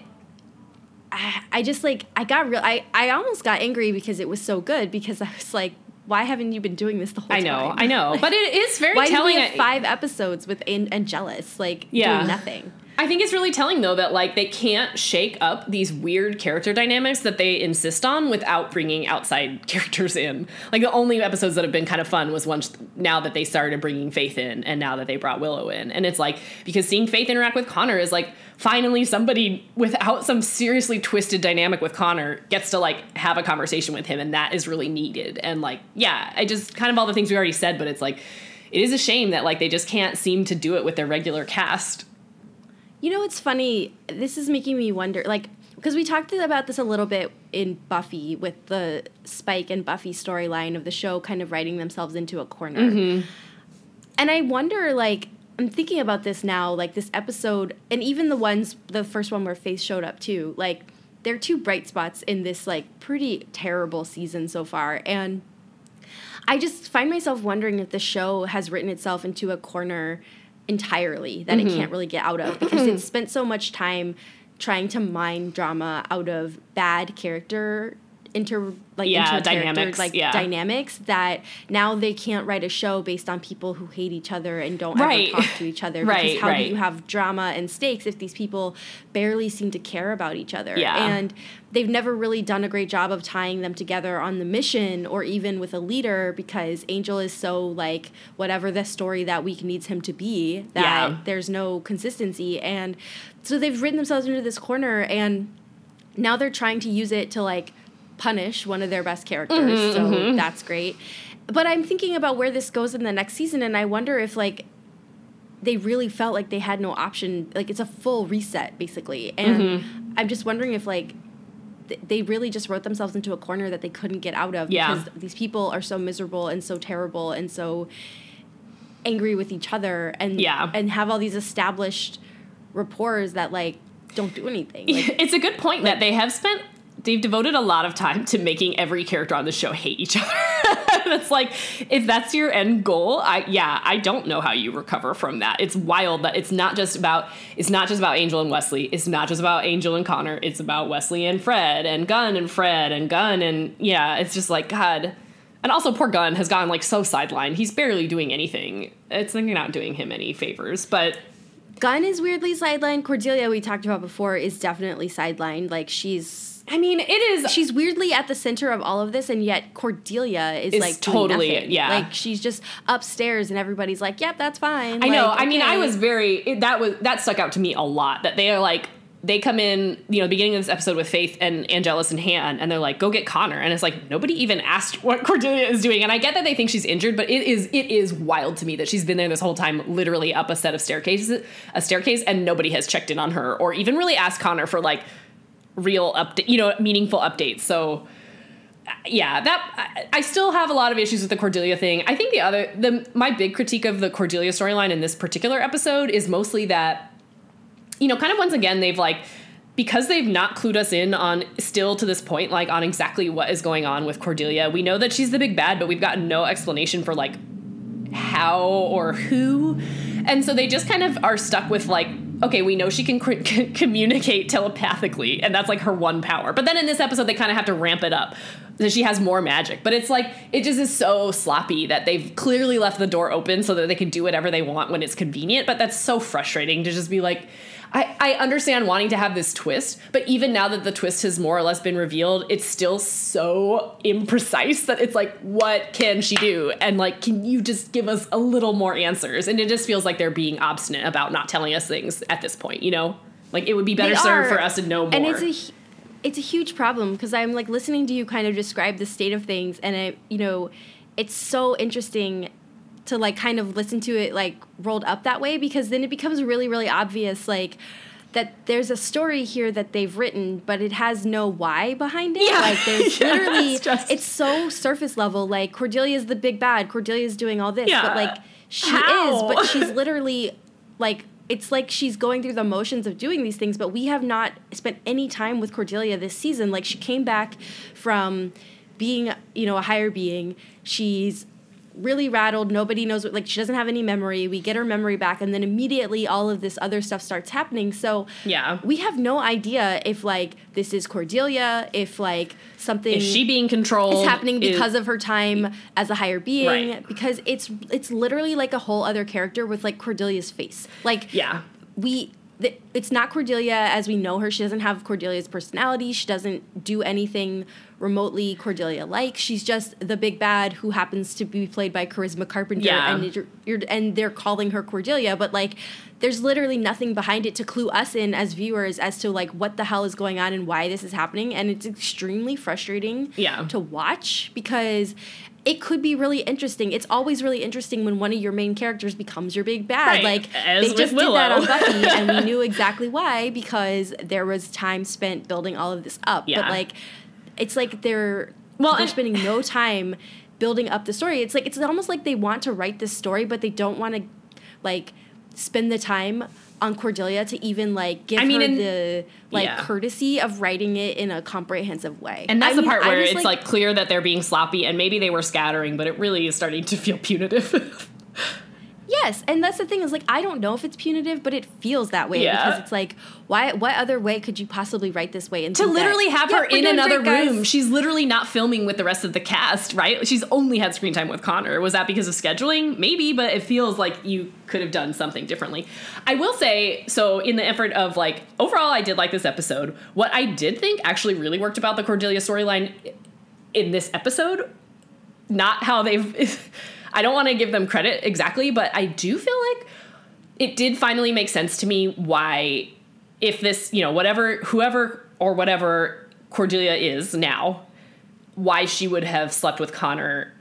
I, I just like I got real I, I almost got angry because it was so good because I was like why haven't you been doing this the whole time? I know, I know. Like, but it is very why telling. I- five episodes with An- Angelus like Yeah. doing nothing? I think it's really telling though that like they can't shake up these weird character dynamics that they insist on without bringing outside characters in. Like the only episodes that have been kind of fun was once now that they started bringing Faith in and now that they brought Willow in. And it's like because seeing Faith interact with Connor is like finally somebody without some seriously twisted dynamic with Connor gets to like have a conversation with him and that is really needed. And like yeah, I just kind of all the things we already said, but it's like it is a shame that like they just can't seem to do it with their regular cast. You know, it's funny. This is making me wonder. Like because we talked about this a little bit in Buffy with the Spike and Buffy storyline of the show kind of writing themselves into a corner. Mm-hmm. And I wonder, like, I'm thinking about this now, like this episode, and even the ones, the first one where Faith showed up too, like, they're two bright spots in this, like, pretty terrible season so far. And I just find myself wondering if the show has written itself into a corner entirely that Mm-hmm. it can't really get out of because it's spent so much time trying to mine drama out of bad character inter like Yeah, dynamics, like yeah. dynamics that now they can't write a show based on people who hate each other and don't Right. ever talk to each other Right, because how right. do you have drama and stakes if these people barely seem to care about each other Yeah. and they've never really done a great job of tying them together on the mission or even with a leader because Angel is so like whatever the story that week needs him to be that Yeah. there's no consistency and so they've written themselves into this corner and now they're trying to use it to like punish one of their best characters Mm-hmm, so that's great but i'm thinking about where this goes in the next season and i wonder if like they really felt like they had no option like it's a full reset basically and Mm-hmm. i'm just wondering if like th- they really just wrote themselves into a corner that they couldn't get out of Yeah. because these people are so miserable and so terrible and so angry with each other and Yeah. and have all these established rapports that like don't do anything like, it's a good point that they have spent they've devoted a lot of time to making every character on the show hate each other. It's like if that's your end goal, I yeah, I don't know how you recover from that. It's wild that it's not just about it's not just about Angel and Wesley. It's not just about Angel and Connor. It's about Wesley and Fred and Gunn and Fred and Gunn and yeah, it's just like God. And also poor Gunn has gotten like so sidelined. He's barely doing anything. It's like you're not doing him any favors, but Gunn is weirdly sidelined. Cordelia, we talked about before, is definitely sidelined. Like she's I mean, it is she's weirdly at the center of all of this, and yet Cordelia is, Is like totally- nothing. yeah. Like she's just upstairs, and everybody's like, "Yep, that's fine." I know. Like, I mean, I was very it, that was that stuck out to me a lot. That they are like they come in, you know, the beginning of this episode with Faith and Angelus in hand, and they're like, "Go get Connor," and it's like nobody even asked what Cordelia is doing. And I get that they think she's injured, but it is it is wild to me that she's been there this whole time, literally up a set of staircases, a staircase, and nobody has checked in on her or even really asked Connor for like real update, you know, meaningful updates. So yeah, that I, still have a lot of issues with the Cordelia thing. I think the other the my big critique of the Cordelia storyline in this particular episode is mostly that you know, kind of once again they've like because they've not clued us in on still to this point like on exactly what is going on with Cordelia. We know that she's the big bad, but we've got no explanation for like how or who. And so they just kind of are stuck with like, okay, we know she can cr- communicate telepathically, and that's like her one power. But then in this episode, they kind of have to ramp it up. So she has more magic. But it's like, it just is so sloppy that they've clearly left the door open so that they can do whatever they want when it's convenient. But that's so frustrating to just be like, I, I understand wanting to have this twist, but even now that the twist has more or less been revealed, it's still so imprecise that it's like, what can she do? And like, can you just give us a little more answers? And it just feels like they're being obstinate about not telling us things at this point, you know? Like, it would be better served for us to know more. And it's a it's a huge problem because I'm like listening to you kind of describe the state of things, and I you know, it's so interesting to like kind of listen to it like rolled up that way because then it becomes really really obvious like that there's a story here that they've written but it has no why behind it Yeah. like there's Yeah, literally it's just- it's so surface level like cordelia's the big bad cordelia's doing all this Yeah. but like she How? is but she's literally like it's like she's going through the motions of doing these things but we have not spent any time with cordelia this season like she came back from being you know a higher being she's really rattled nobody knows what like she doesn't have any memory we get her memory back and then immediately all of this other stuff starts happening so Yeah. we have no idea if like this is cordelia if like something is she being controlled? is happening Is- because of her time as a higher being Right. because it's it's literally like a whole other character with like Cordelia's face. Like Yeah. we it's not Cordelia as we know her. She doesn't have Cordelia's personality. She doesn't do anything remotely Cordelia like. She's just the big bad who happens to be played by Charisma Carpenter, Yeah. and you're, you're and they're calling her Cordelia, but like there's literally nothing behind it to clue us in as viewers as to like what the hell is going on and why this is happening, and it's extremely frustrating Yeah. to watch because. It could be really interesting. It's always really interesting when one of your main characters becomes your big bad. Right, Like as they just did that on Buffy, and we knew exactly why because there was time spent building all of this up. Yeah. But like, it's like they're Well, they're and- spending no time building up the story. It's like it's almost like they want to write this story, but they don't want to like spend the time on Cordelia to even like give I mean, her and- the like yeah. courtesy of writing it in a comprehensive way. And that's I the mean, part where was, it's like, clear that they're being sloppy and maybe they were scattering, but it really is starting to feel punitive. Yes, and that's the thing is like I don't know if it's punitive, but it feels that way Yeah. because it's like why what other way could you possibly write this way and to think that, literally have "Yeah, her in another great, guys." room. She's literally not filming with the rest of the cast, right? She's only had screen time with Connor. Was that because of scheduling? Maybe, but it feels like you could have done something differently. I will say, so in the effort of like, overall, I did like this episode. What I did think actually really worked about the Cordelia storyline in this episode, not how they've. I don't want to give them credit exactly, but I do feel like it did finally make sense to me why if this you know whatever whoever or whatever cordelia is now why she would have slept with connor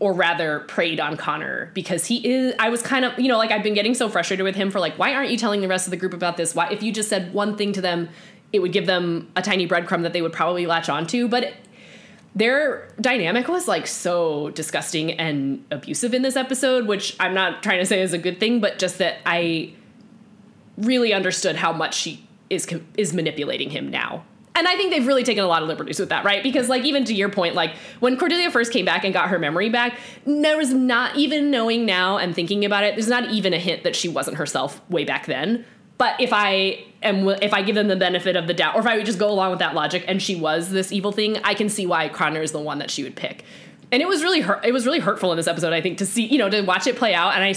or rather preyed on connor because he is i was kind of you know like i've been getting so frustrated with him for like why aren't you telling the rest of the group about this? Why if you just said one thing to them it would give them a tiny breadcrumb that they would probably latch onto but their dynamic was like so disgusting and abusive in this episode, which I'm not trying to say is a good thing, but just that I really understood how much she is is manipulating him now. And I think they've really taken a lot of liberties with that, right? Because like even to your point, like when Cordelia first came back and got her memory back, there was not even knowing now and thinking about it, there's not even a hint that she wasn't herself way back then. But if I am, if I give them the benefit of the doubt, or if I would just go along with that logic, and she was this evil thing, I can see why Connor is the one that she would pick. And it was really hurt. It was really hurtful in this episode, I think, to see you know to watch it play out. And I,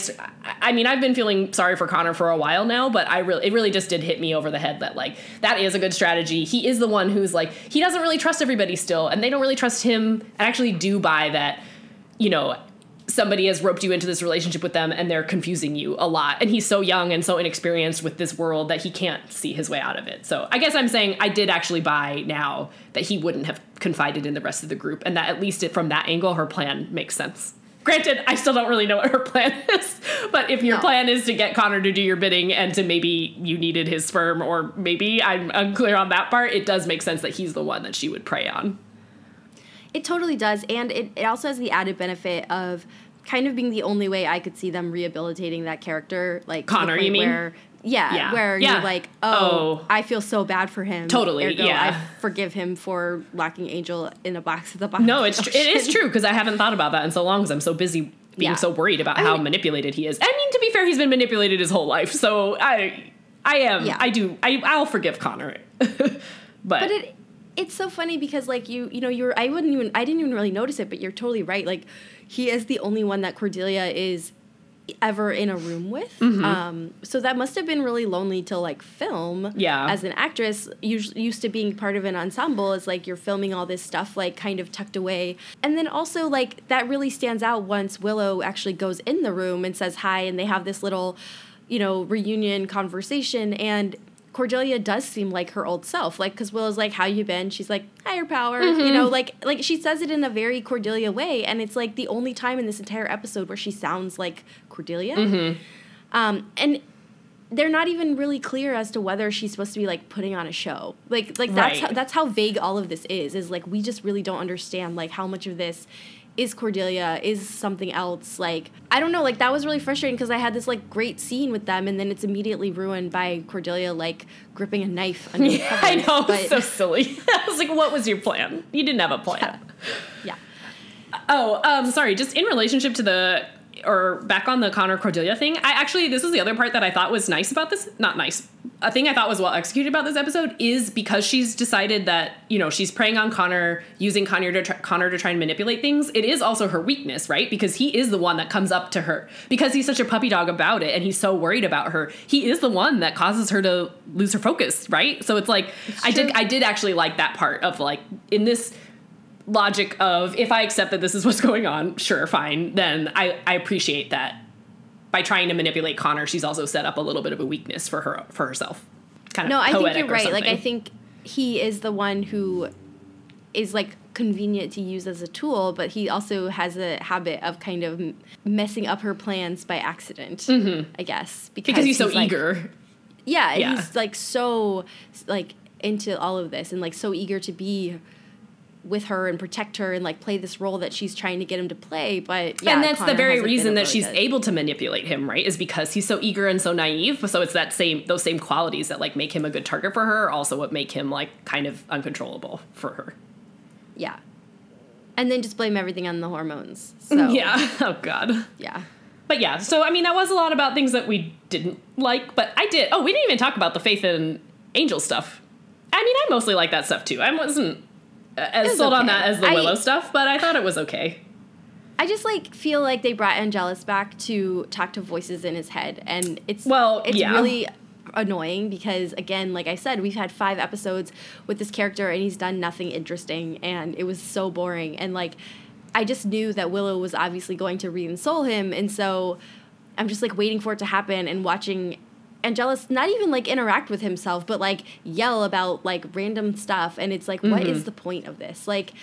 I mean, I've been feeling sorry for Connor for a while now, but I really, it really just did hit me over the head that like that is a good strategy. He is the one who's like he doesn't really trust everybody still, and they don't really trust him. I actually do buy that, you know, somebody has roped you into this relationship with them and they're confusing you a lot. And he's so young and so inexperienced with this world that he can't see his way out of it. So I guess I'm saying I did actually buy now that he wouldn't have confided in the rest of the group and that at least it, from that angle, her plan makes sense. Granted, I still don't really know what her plan is, but if your No. plan is to get Connor to do your bidding and to maybe you needed his sperm, or maybe I'm unclear on that part, it does make sense that he's the one that she would prey on. It totally does, and it, it also has the added benefit of kind of being the only way I could see them rehabilitating that character, like Connor, you mean? Where, yeah, Yeah. where Yeah. you're like, oh, Oh. I feel so bad for him. Totally, Ergo, yeah. I forgive him for locking Angel in a box at the bottom. No, it's tr- it is true because I haven't thought about that in so long because I'm so busy being Yeah. so worried about I how mean- manipulated he is. I mean, to be fair, he's been manipulated his whole life, so I, I am, Yeah. I do, I, I'll forgive Connor, but, But it it's so funny because like you you know you're I wouldn't even I didn't even really notice it, but you're totally right. Like he is the only one that Cordelia is ever in a room with. Mm-hmm. Um, so that must have been really lonely to like film. Yeah. As an actress, usually used to being part of an ensemble is like you're filming all this stuff like kind of tucked away, and then also like that really stands out once Willow actually goes in the room and says hi, and they have this little, you know, reunion conversation and. Cordelia does seem like her old self, like because Willow's like, "How you been?" She's like, "Higher power," you know, like like she says it in a very Cordelia way, and it's like the only time in this entire episode where she sounds like Cordelia. Um, and they're not even really clear as to whether she's supposed to be like putting on a show. Like like that's Right. how, that's how vague all of this is. Is like we just really don't understand like how much of this is Cordelia is something else. Like I don't know. Like that was really frustrating because I had this like great scene with them, and then it's immediately ruined by Cordelia like gripping a knife. Under yeah, I know, But- so silly. I was like, what was your plan? You didn't have a plan. yeah. Oh, um, sorry. Just in relationship to the or back on the Connor Cordelia thing, I actually this is the other part that I thought was nice about this. Not nice. A thing I thought was well executed about this episode is because she's decided that you know she's preying on Connor, using Connor to try, Connor to try and manipulate things. It is also her weakness, right? Because he is the one that comes up to her because he's such a puppy dog about it, and he's so worried about her. He is the one that causes her to lose her focus, right? So it's like I did. I did actually like that part of like in this logic of if I accept that this is what's going on, sure, fine, then I, I appreciate that. By trying to manipulate Connor, she's also set up a little bit of a weakness for her for herself. Kind of No, I think you're right. Like I think he is the one who is like convenient to use as a tool, but he also has a habit of kind of messing up her plans by accident. Mm-hmm. I guess because he's so like- eager. Yeah, Yeah. he's like so like into all of this and like so eager to be with her and protect her and like play this role that she's trying to get him to play. But yeah, and that's Connor the very reason that really she's good. able to manipulate him, right? Is because he's so eager and so naive. So it's that same those same qualities that like make him a good target for her, also what make him like kind of uncontrollable for her. Yeah. And then just blame everything on the hormones. So Yeah. Oh god. yeah. But yeah, so I mean that was a lot about things that we didn't like, but I did. Oh, we didn't even talk about the faith and angel stuff. I mean, I mostly like that stuff too. I wasn't Uh, as was sold on that as the I- Willow stuff, but I thought it was okay. I just like feel like they brought Angelus back to talk to voices in his head, and it's Well, it's yeah. really annoying because again, like I said, we've had five episodes with this character, and he's done nothing interesting, and it was so boring, and like I just knew that Willow was obviously going to re-ensoul him, and so I'm just like waiting for it to happen and watching. Angelus not even like interact with himself, but like yell about like random stuff, and it's like, what Mm-hmm. is the point of this? Like,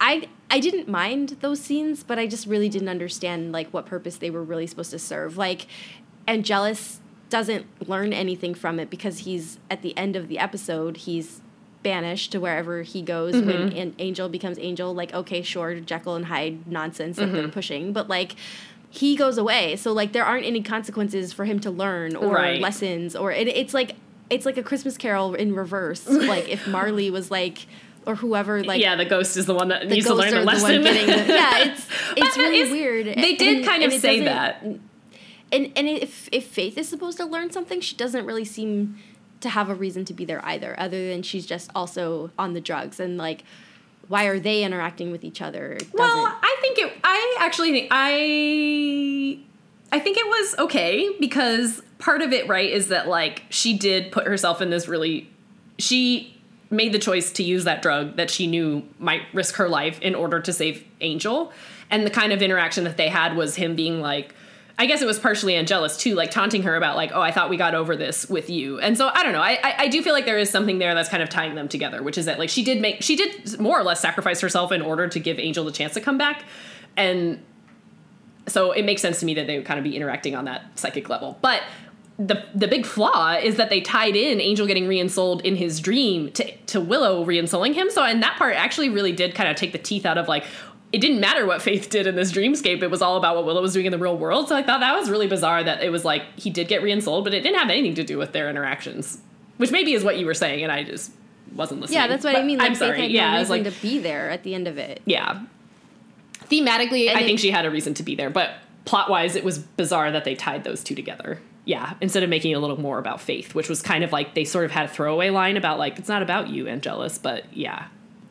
I I didn't mind those scenes, but I just really didn't understand like what purpose they were really supposed to serve. Like Angelus doesn't learn anything from it because he's at the end of the episode, he's banished to wherever he goes when Mm-hmm. an angel becomes angel like okay sure jekyll and hyde nonsense that Mm-hmm. they're pushing but like he goes away so like there aren't any consequences for him to learn or Right. lessons or it, it's like it's like a christmas carol in reverse like if marley was like or whoever like yeah, the ghost is the one that the needs to learn the the lesson. getting the, yeah it's it's really weird They did And- kind of say that. and and if if faith is supposed to learn something she doesn't really seem to have a reason to be there either other than she's just also on the drugs and like why are they interacting with each other Well, I think it. I actually I. I think it was okay because part of it, right, is that like she did put herself in this really. She made the choice to use that drug that she knew might risk her life in order to save Angel, and the kind of interaction that they had was him being like. I guess it was partially Angelus too, like taunting her about like, oh, I thought we got over this with you, and so I don't know. I, I I do feel like there is something there that's kind of tying them together, which is that like she did make she did more or less sacrifice herself in order to give Angel the chance to come back, and so it makes sense to me that they would kind of be interacting on that psychic level. But the the big flaw is that they tied in Angel getting reinsouled in his dream to to Willow reinsouling him. So and that part actually really did kind of take the teeth out of like it didn't matter what Faith did in this dreamscape. It was all about what Willow was doing in the real world. So I thought that was really bizarre that it was like he did get reinsouled, but it didn't have anything to do with their interactions. Which maybe is what you were saying, and I just wasn't listening. yeah that's what i mean like I'm sorry. had yeah, no I was reason like, to be there at the end of it yeah. Thematically, And I think it- she had a reason to be there, but plot wise, it was bizarre that they tied those two together. Yeah, instead of making it a little more about faith, which was kind of like they sort of had a throwaway line about like it's not about you, Angelus, but yeah,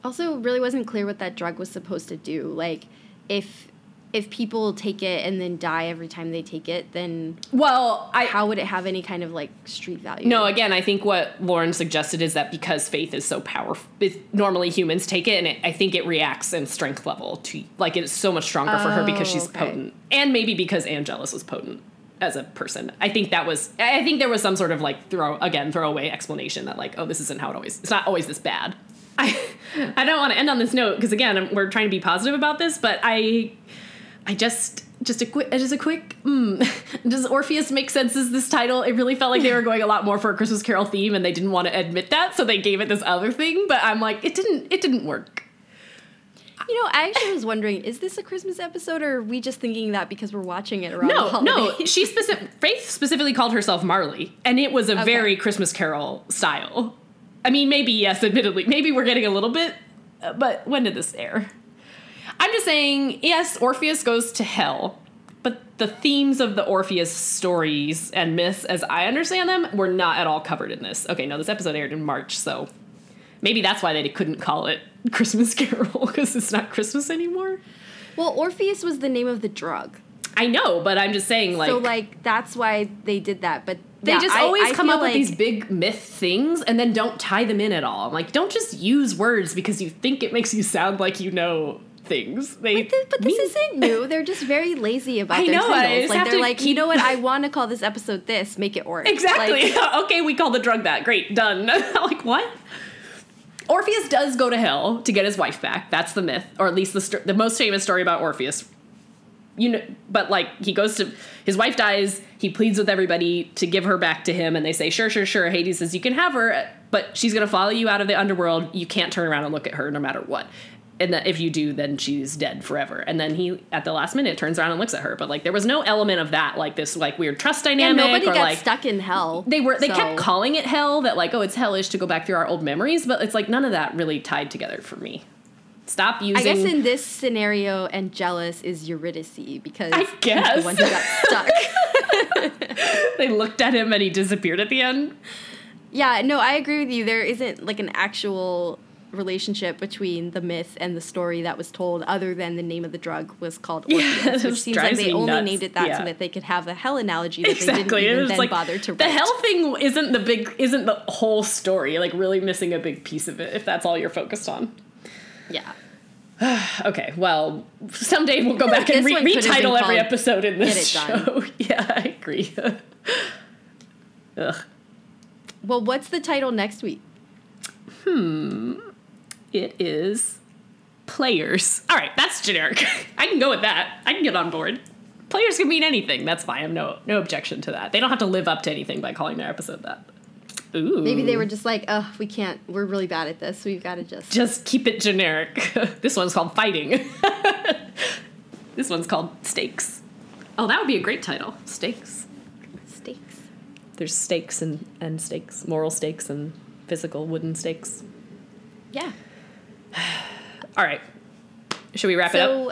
also really wasn't clear what that drug was supposed to do like if if people take it and then die every time they take it then Well, I how would it have any kind of like street value no. Again, I think what Lauren suggested is that because faith is so powerful, normally humans take it, and it, I think it reacts in strength level to like it's so much stronger for her because Oh, she's okay. potent, and maybe because Angelus was potent as a person. I think that was. I think there was some sort of like throw again throwaway explanation that like oh this isn't how it always. It's not always this bad. I I don't want to end on this note because again I'm- we're trying to be positive about this, but I I just just a quick just a quick mm, does Orpheus make sense as this title? It really felt like they were going a lot more for a Christmas Carol theme and they didn't want to admit that, so they gave it this other thing, but I'm like it didn't it didn't work. you know i actually was wondering is this a christmas episode or are we just thinking that because we're watching it around the No, no, she specific Faith specifically called herself Marley and it was a very Christmas Carol style. I mean, maybe yes, admittedly. Maybe we're getting a little bit but when did this air? I'm just saying, yes, Orpheus goes to hell, but the themes of the Orpheus stories and myths, as I understand them, were not at all covered in this. Okay, no, this episode aired in March, so maybe that's why they couldn't call it Christmas Carol, because it's not Christmas anymore. well orpheus was the name of the drug I know, but I'm just saying, like, so like that's why they did that but they Yeah, just always I come up with these big myth things and then don't tie them in at all. I'm like, don't just use words because you think it makes you sound like you know things. They But this, but this mean- isn't new. They're just very lazy about I their know, titles. Like have they're like, you know what? I want to call this episode this. Make it work. Exactly. Like, okay, we call the drug that. Great, done. like what? Orpheus does go to hell to get his wife back. That's the myth, or at least the sto- the most famous story about Orpheus. You know, but like he goes to his wife dies. He pleads with everybody to give her back to him, and they say, "Sure, sure, sure." Hades says, "You can have her, but she's gonna follow you out of the underworld. You can't turn around and look at her, no matter what." And that if you do, then she's dead forever. And then he, at the last minute, turns around and looks at her. But like, there was no element of that, like this, like weird trust yeah, dynamic, nobody or got like stuck in hell. they were they so- kept calling it hell that like oh it's hellish to go back through our old memories but it's like none of that really tied together for me stop using I guess in this scenario, Angelus is Eurydice because I he's guess. the one who got stuck. they looked at him and he disappeared at the end yeah, no, I agree with you. There isn't like an actual relationship between the myth and the story that was told, other than the name of the drug was called Yeah, Orpheus, it which seems like they only nuts. named it that Yeah. so that they could have a hell analogy that exactly they it didn't even was then like bother to the hell thing isn't the big isn't the whole story like really missing a big piece of it if that's all you're focused on Yeah. okay well someday we'll go back and re- one could have been retitle every episode in this show yeah i agree Ugh. Well, what's the title next week? Hmm. It is players. All right, that's generic. I can go with that. I can get on board. Players can mean anything. That's fine. I have no no objection to that. They don't have to live up to anything by calling their episode that. Ooh. Maybe they were just like, oh, we can't. We're really bad at this. We've got to just. just keep it generic. this one's called fighting. this one's called stakes. Oh, that would be a great title. Stakes. Stakes. There's stakes and and stakes, moral stakes and physical wooden stakes. Yeah. All right. Should we wrap it up? So,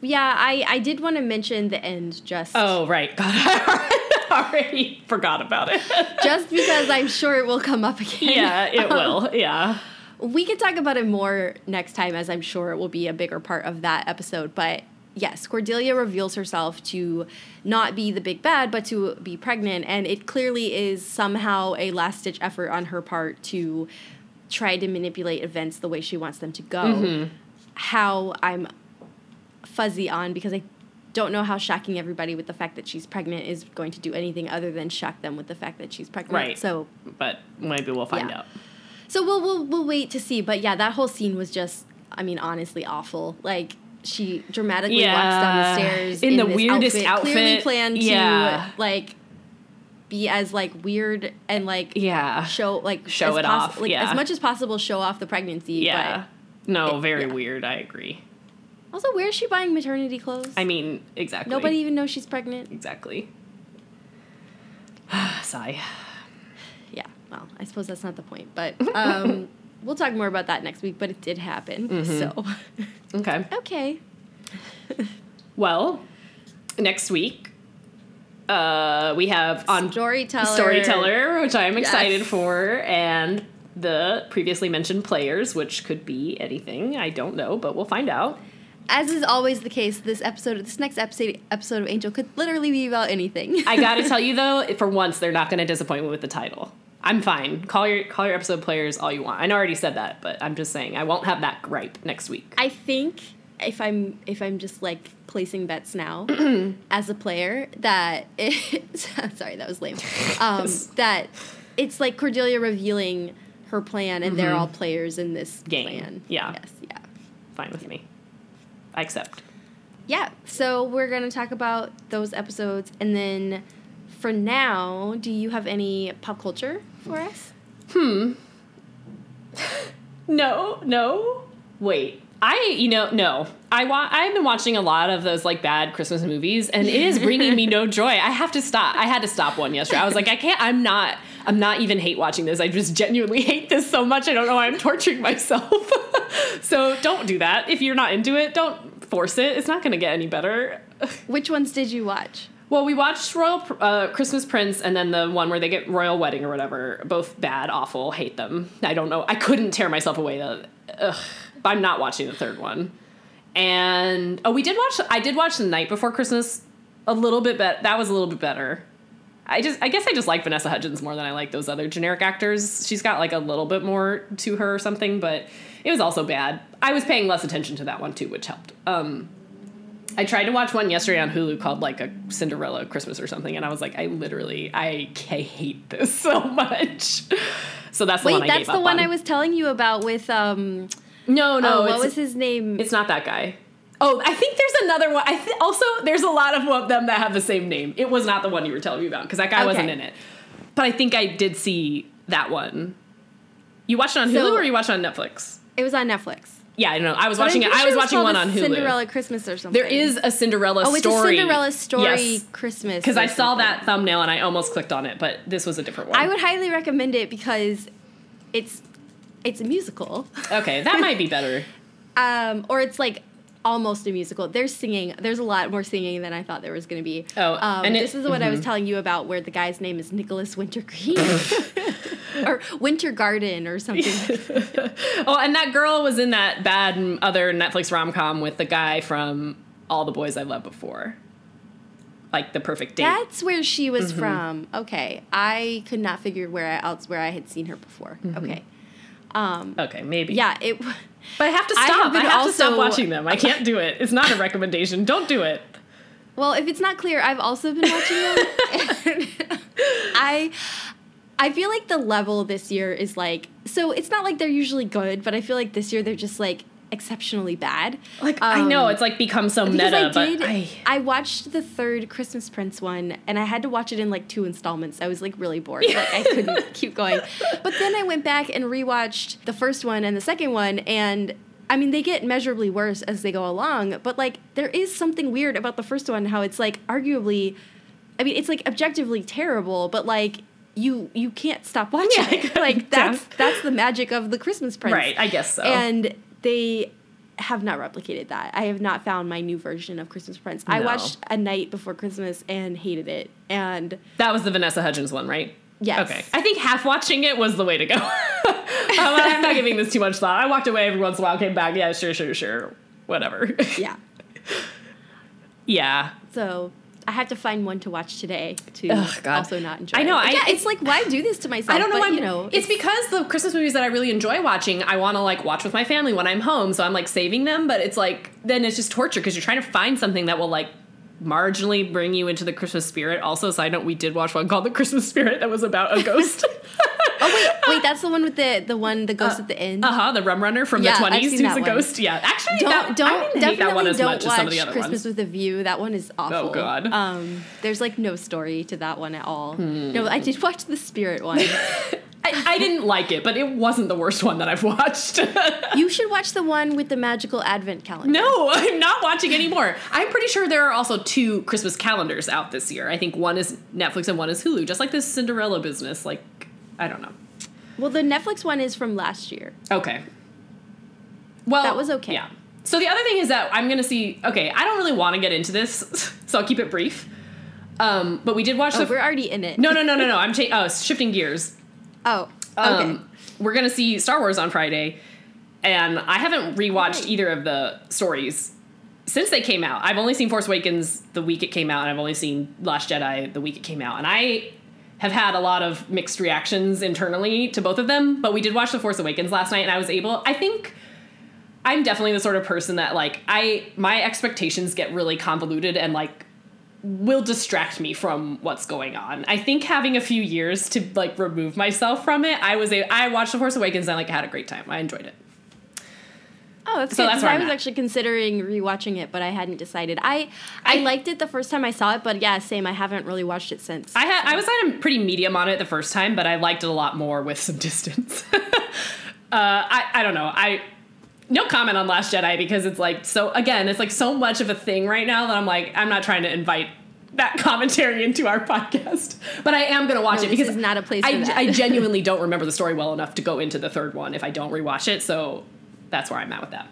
yeah, I I did want to mention the end just Oh, right. God, already forgot about it. just because I'm sure it will come up again. yeah, it will. Yeah. We can talk about it more next time, as I'm sure it will be a bigger part of that episode. But yes, Cordelia reveals herself to not be the big bad, but to be pregnant. And it clearly is somehow a last ditch effort on her part to try to manipulate events the way she wants them to go. Mm-hmm. How I'm fuzzy on because I don't know how shocking everybody with the fact that she's pregnant is going to do anything other than shock them with the fact that she's pregnant. Right. So But maybe we'll find Yeah. out. so we'll we'll we'll wait to see. But yeah, that whole scene was just I mean, honestly awful. Like she dramatically walks down the stairs In the this weirdest clearly outfit. planned to like be as like weird and like Yeah. show like Show as it off, like yeah. as much as possible show off the pregnancy. Yeah. No, it- very yeah. weird. I agree. Also, where is she buying maternity clothes? I mean, exactly. Nobody even knows she's pregnant. Exactly. Sigh. Yeah. Well, I suppose that's not the point, but um, we'll talk more about that next week. But it did happen. Mm-hmm. So Okay. okay. Well, next week, uh, we have on Storyteller. Storyteller, which I'm excited Yes. for, and the previously mentioned players, which could be anything. I don't know, but we'll find out. As is always the case, this episode, this next episode, episode of Angel could literally be about anything. I gotta tell you though, for once, they're not gonna disappoint me with the title. I'm fine. Call your call your episode players all you want. I know already said that, but I'm just saying I won't have that gripe next week. I think if I'm if I'm just like placing bets now as a player that it, sorry that was lame um, that it's like Cordelia revealing her plan and they're all players in this Mm-hmm. Game. plan. Yeah. Yes. Yeah. Fine with me. I accept. Yeah. So we're gonna talk about those episodes and then for now, do you have any pop culture for us? Hmm. no, no. Wait. I, you know, no. I wa- I've been watching a lot of those like bad Christmas movies, and it is bringing me no joy. I have to stop. I had to stop one yesterday. I was like, I can't. I'm not. I'm not even hate watching this. I just genuinely hate this so much. I don't know why I'm torturing myself. so don't do that. If you're not into it, don't force it. It's not going to get any better. Which ones did you watch? Well, we watched Royal uh, Christmas Prince and then the one where they get royal wedding or whatever. Both bad, awful, hate them. I don't know. I couldn't tear myself away. Though. Ugh. I'm not watching the third one. And oh, we did watch. I did watch the Knight before Christmas a little bit. Bet that was a little bit better. I just I guess I just like Vanessa Hudgens more than I like those other generic actors. She's got like a little bit more to her or something, but it was also bad. I was paying less attention to that one too, which helped. Um, I tried to watch one yesterday on Hulu called like a Cinderella Christmas or something, and I was like, I literally I, hate this so much. So that's the Wait, one I that's the one on. I was telling you about with um. No, no, oh, what was his name? It's not that guy. Oh, I think there's another one. I th- also there's a lot of them that have the same name. It was not the one you were telling me about because that guy wasn't in it. But I think I did see that one. You watched it on Hulu So- or you watched it on Netflix? It was on Netflix. Yeah, I know. I was But watching it. I was watching one on Hulu. Cinderella Christmas or something. There is a Cinderella Oh, it's story. a Cinderella story Yes. Christmas. Because I saw that thumbnail and I almost clicked on it, but this was a different one. I would highly recommend it because it's it's a musical, okay, that might be better. um, or it's like almost a musical. There's singing. There's a lot more singing than I thought there was going to be. Oh, um, and it- this is what I was telling you about, where the guy's name is Nicholas Wintergreen or Winter Garden or something. Oh, and that girl was in that bad other Netflix rom com with the guy from All the Boys I Loved Before. Like the perfect date. That's where she was Mm-hmm. from. Okay, I could not figure where else where I had seen her before. Mm-hmm. Okay, um, okay, maybe. yeah, it. But I have to I stop. have I have, to stop watching them. I can't do it. It's not a recommendation. Don't do it. Well, if it's not clear, I've also been watching them. I I feel like the level this year is like so it's not like they're usually good, but I feel like this year they're just like exceptionally bad. Like I know Um, it's like become so meta, I did, but I I watched the third Christmas Prince one, and I had to watch it in like two installments. I was like really bored, like I couldn't keep going. But then I went back and rewatched the first one and the second one, and I mean they get measurably worse as they go along. But like there is something weird about the first one, how it's like arguably, I mean it's like objectively terrible, but like. You, you can't stop watching Yeah, it. Like that's yeah. that's the magic of the Christmas Prince. right, I guess so. And they have not replicated that. I have not found my new version of Christmas Prince. I watched A Knight Before Christmas and hated it. And that was the Vanessa Hudgens one, right? Yes. Okay. I think half watching it was the way to go. Um, I'm not giving this too much thought. I walked away every once in a while, came back. Yeah, sure, sure, sure. Whatever. yeah. yeah. So I had to find one to watch today to Ugh, God. also not enjoy. I know. I- yeah, it's like why do this to myself? I don't know. But, why you know, it's, because the Christmas movies that I really enjoy watching, I want to like watch with my family when I'm home. So I'm like saving them, but it's like then it's just torture because you're trying to find something that will like marginally bring you into the Christmas spirit. Also, side note, we did watch one called The Christmas Spirit that was about a ghost. oh wait, wait, that's the one with the the one the ghost at the end. uh huh, the rum runner from Yeah, the 20s who's a one. ghost. Yeah, actually, don't that, don't I didn't definitely hate that one as don't much watch as some of the other Christmas ones. with a View. That one is awful. Oh god. Hmm. Um, there's like no story to that one at all. No, I did watch the Spirit one. I, I didn't like it, but it wasn't the worst one that I've watched. you should watch the one with the magical advent calendar. No, I'm not watching anymore. I'm pretty sure there are also two Christmas calendars out this year. I think one is Netflix and one is Hulu, just like this Cinderella business. Like, I don't know. Well, the Netflix one is from last year. Okay. Well, That was okay. Yeah. So the other thing is that I'm gonna see. Okay, I don't really want to get into this, so I'll keep it brief. Um, but we did watch Oh, the. we're already in it. no, no, no, no, no. I'm cha- oh, shifting gears. Oh, okay. Um, we're gonna see Star Wars on Friday, and I haven't rewatched Right. either of the stories since they came out. I've only seen Force Awakens the week it came out, and I've only seen Last Jedi the week it came out, and I have had a lot of mixed reactions internally to both of them. But we did watch the Force Awakens last night, and I was able. I think. I'm definitely the sort of person that like I my expectations get really convoluted and like will distract me from what's going on. I think having a few years to like remove myself from it, I was a I watched The Force Awakens and like had a great time. I enjoyed it. Oh, that's So good. that's where I was at. actually considering rewatching it, but I hadn't decided. I, I I- liked it the first time I saw it, but yeah, same. I haven't really watched it since. I had I was at a pretty medium on it the first time, but I liked it a lot more with some distance. uh, I I don't know. I no comment on Last Jedi because it's like so again, it's like so much of a thing right now that I'm like I'm not trying to invite that commentary into our podcast. But I am gonna watch No, it because it's not a place I. I genuinely don't remember the story well enough to go into the third one if I don't rewatch it. So that's where I'm at with that.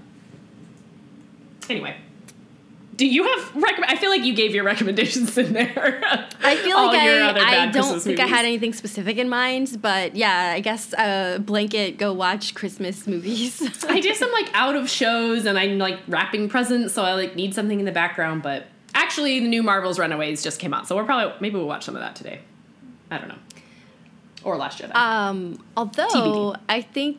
Anyway. Do you have recommend? I feel like you gave your recommendations in there. I feel like I, I don't Christmas think I had anything specific in mind, but yeah, I guess uh, blanket go watch Christmas movies. I do some like out of shows and I'm like wrapping presents, so I like need something in the background. But actually, the new Marvel's Runaways just came out, so we're probably maybe we'll watch some of that today. I don't know. Or Last Jedi. Um, although TBD. I think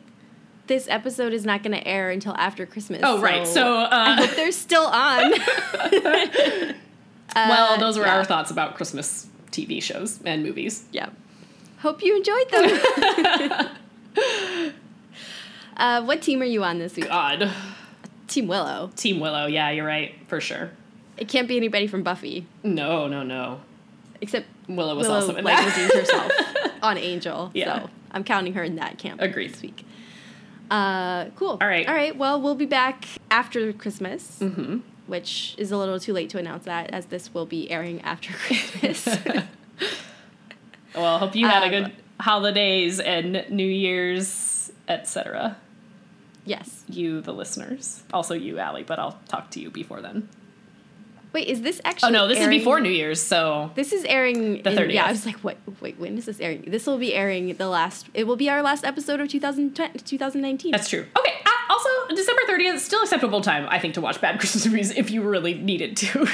this episode is not going to air until after Christmas. Oh, right. So, uh, I hope they're still on. well, uh, those were yeah. our thoughts about Christmas TV shows and movies. yeah. Hope you enjoyed them. uh, what team are you on this week? God. Team Willow. Team Willow, yeah, you're right, for sure. It can't be anybody from Buffy, No, no, no. except Willow was Willow also in like that. herself on Angel. Yeah. So I'm counting her in that camp Agreed. this week. Uh, cool. All right. All right. Well, we'll be back after Christmas, Mhm. which is a little too late to announce that, as this will be airing after Christmas. Well, hope you had a Um, good holidays and New Year's, etc. yes. You, the listeners. Also you, Allie, but I'll talk to you before then. Wait, is this actually? Oh no, this airing- is before New Year's, so This is airing. The thirtieth. Yeah, I was like, what? Wait, when is this airing? This will be airing the last. It will be our last episode of 2020, 2019. that's true. Okay. Uh, also, December 30th, still acceptable time, I think, to watch bad Christmas movies if you really needed to.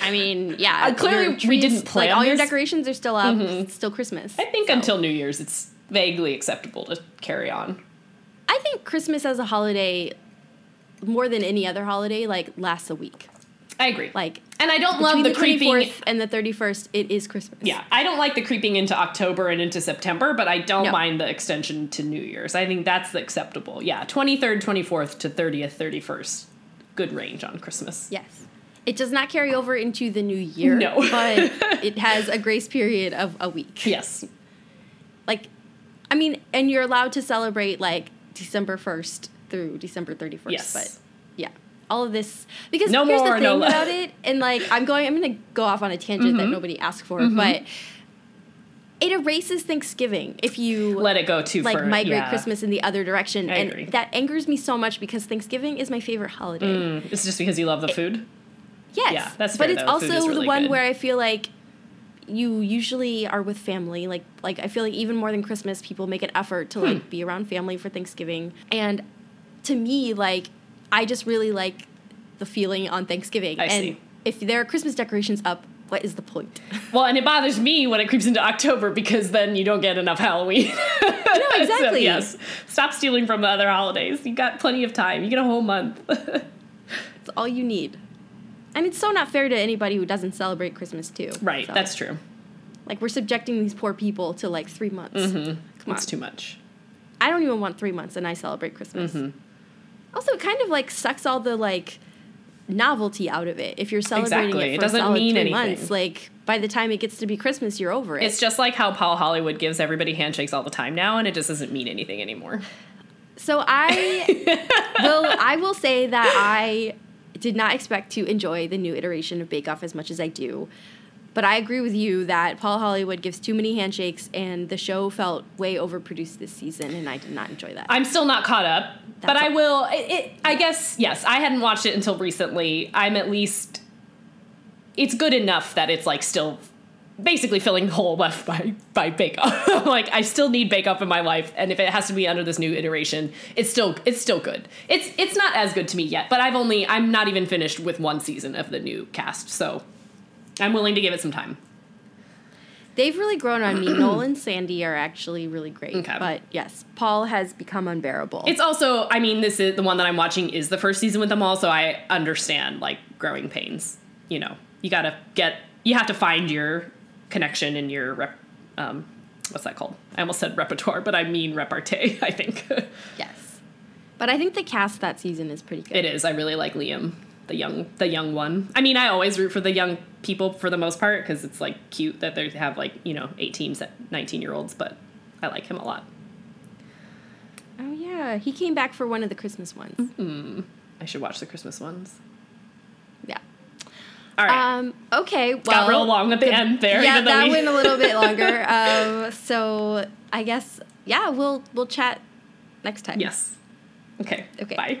I mean, yeah. Uh, clearly your we didn't plan Like all your decorations are still up. It's still Christmas. I think so. until New Year's, it's vaguely acceptable to carry on. I think Christmas as a holiday, more than any other holiday, like lasts a week. I agree. Like and I don't love the, the creeping. 24th and the 31st, it is Christmas. Yeah, I don't like the creeping into October and into September, but I don't No. mind the extension to New Year's. I think that's acceptable. Yeah, 23rd, 24th to 30th, 31st. Good range on Christmas. Yes. It does not carry over into the new year. No. but it has a grace period of a week. Yes. Like, I mean, and you're allowed to celebrate like December 1st through December 31st. Yes. But yeah, all of this because No here's more, the thing no about it, and like I'm going, I'm gonna go off on a tangent that nobody asked for, Mm-hmm. but it erases Thanksgiving if you Let it go too like far. migrate yeah. Christmas in the other direction, I and agree. that angers me so much because Thanksgiving is my favorite holiday. Mm, it's just because you love the food. Yes. Yeah, that's But fair, it's though. Also is the one good. where I feel like you usually are with family. Like like I feel like even more than Christmas, people make an effort to Hmm. like be around family for Thanksgiving. And to me, like I just really like the feeling on Thanksgiving. I and see. if there are Christmas decorations up, what is the point? Well, and it bothers me when it creeps into October because then you don't get enough Halloween. No, exactly. yes. Stop stealing from the other holidays. You got plenty of time. You get a whole month. It's all you need. And it's so not fair to anybody who doesn't celebrate Christmas too. right. So, That's true. like we're subjecting these poor people to like three months. Come on. It's too much. I don't even want three months and I celebrate Christmas. Mm-hmm. Also, it kind of like sucks all the like novelty out of it. If you're celebrating Exactly. it It for a doesn't solid mean three anything. months, like by the time it gets to be Christmas, you're over it. It's just like how Paul Hollywood gives everybody handshakes all the time now, and it just doesn't mean anything anymore. so I will I will say that I did not expect to enjoy the new iteration of Bake Off as much as I do. But I agree with you that Paul Hollywood gives too many handshakes, and the show felt way overproduced this season, and I did not enjoy that. I'm still not caught up, but That's I will. It, it, I guess yes. I hadn't watched it until recently. I'm at least. It's good enough that it's like still basically filling the hole left by by Bake Off. like I still need Bake Off in my life, and if it has to be under this new iteration, it's still it's still good. It's it's not as good to me yet, but I've only I'm not even finished with one season of the new cast, so I'm willing to give it some time. They've really grown on me. Noel and Sandy are actually really great. Okay. But yes, Paul has become unbearable. It's also, I mean, this is the one that I'm watching is the first season with them all, so I understand like growing pains. You know, you gotta get, you have to find your connection and your rep, um, what's that called? I almost said repertoire, but I mean repartee. I think yes. But I think the cast that season is pretty good. it is. I really like Liam, the young, the young one. I mean, I always root for the young people for the most part because it's like cute that they have like you know 18, 19 year olds, but I like him a lot. Oh yeah, he came back for one of the Christmas ones. Mm-hmm. I should watch the Christmas ones. Yeah. All right. Um. Okay. Well, Got real long at the end there. yeah, that we- went a little bit longer. Um. So I guess yeah, we'll we'll chat next time. Yes. Okay. Okay. Bye.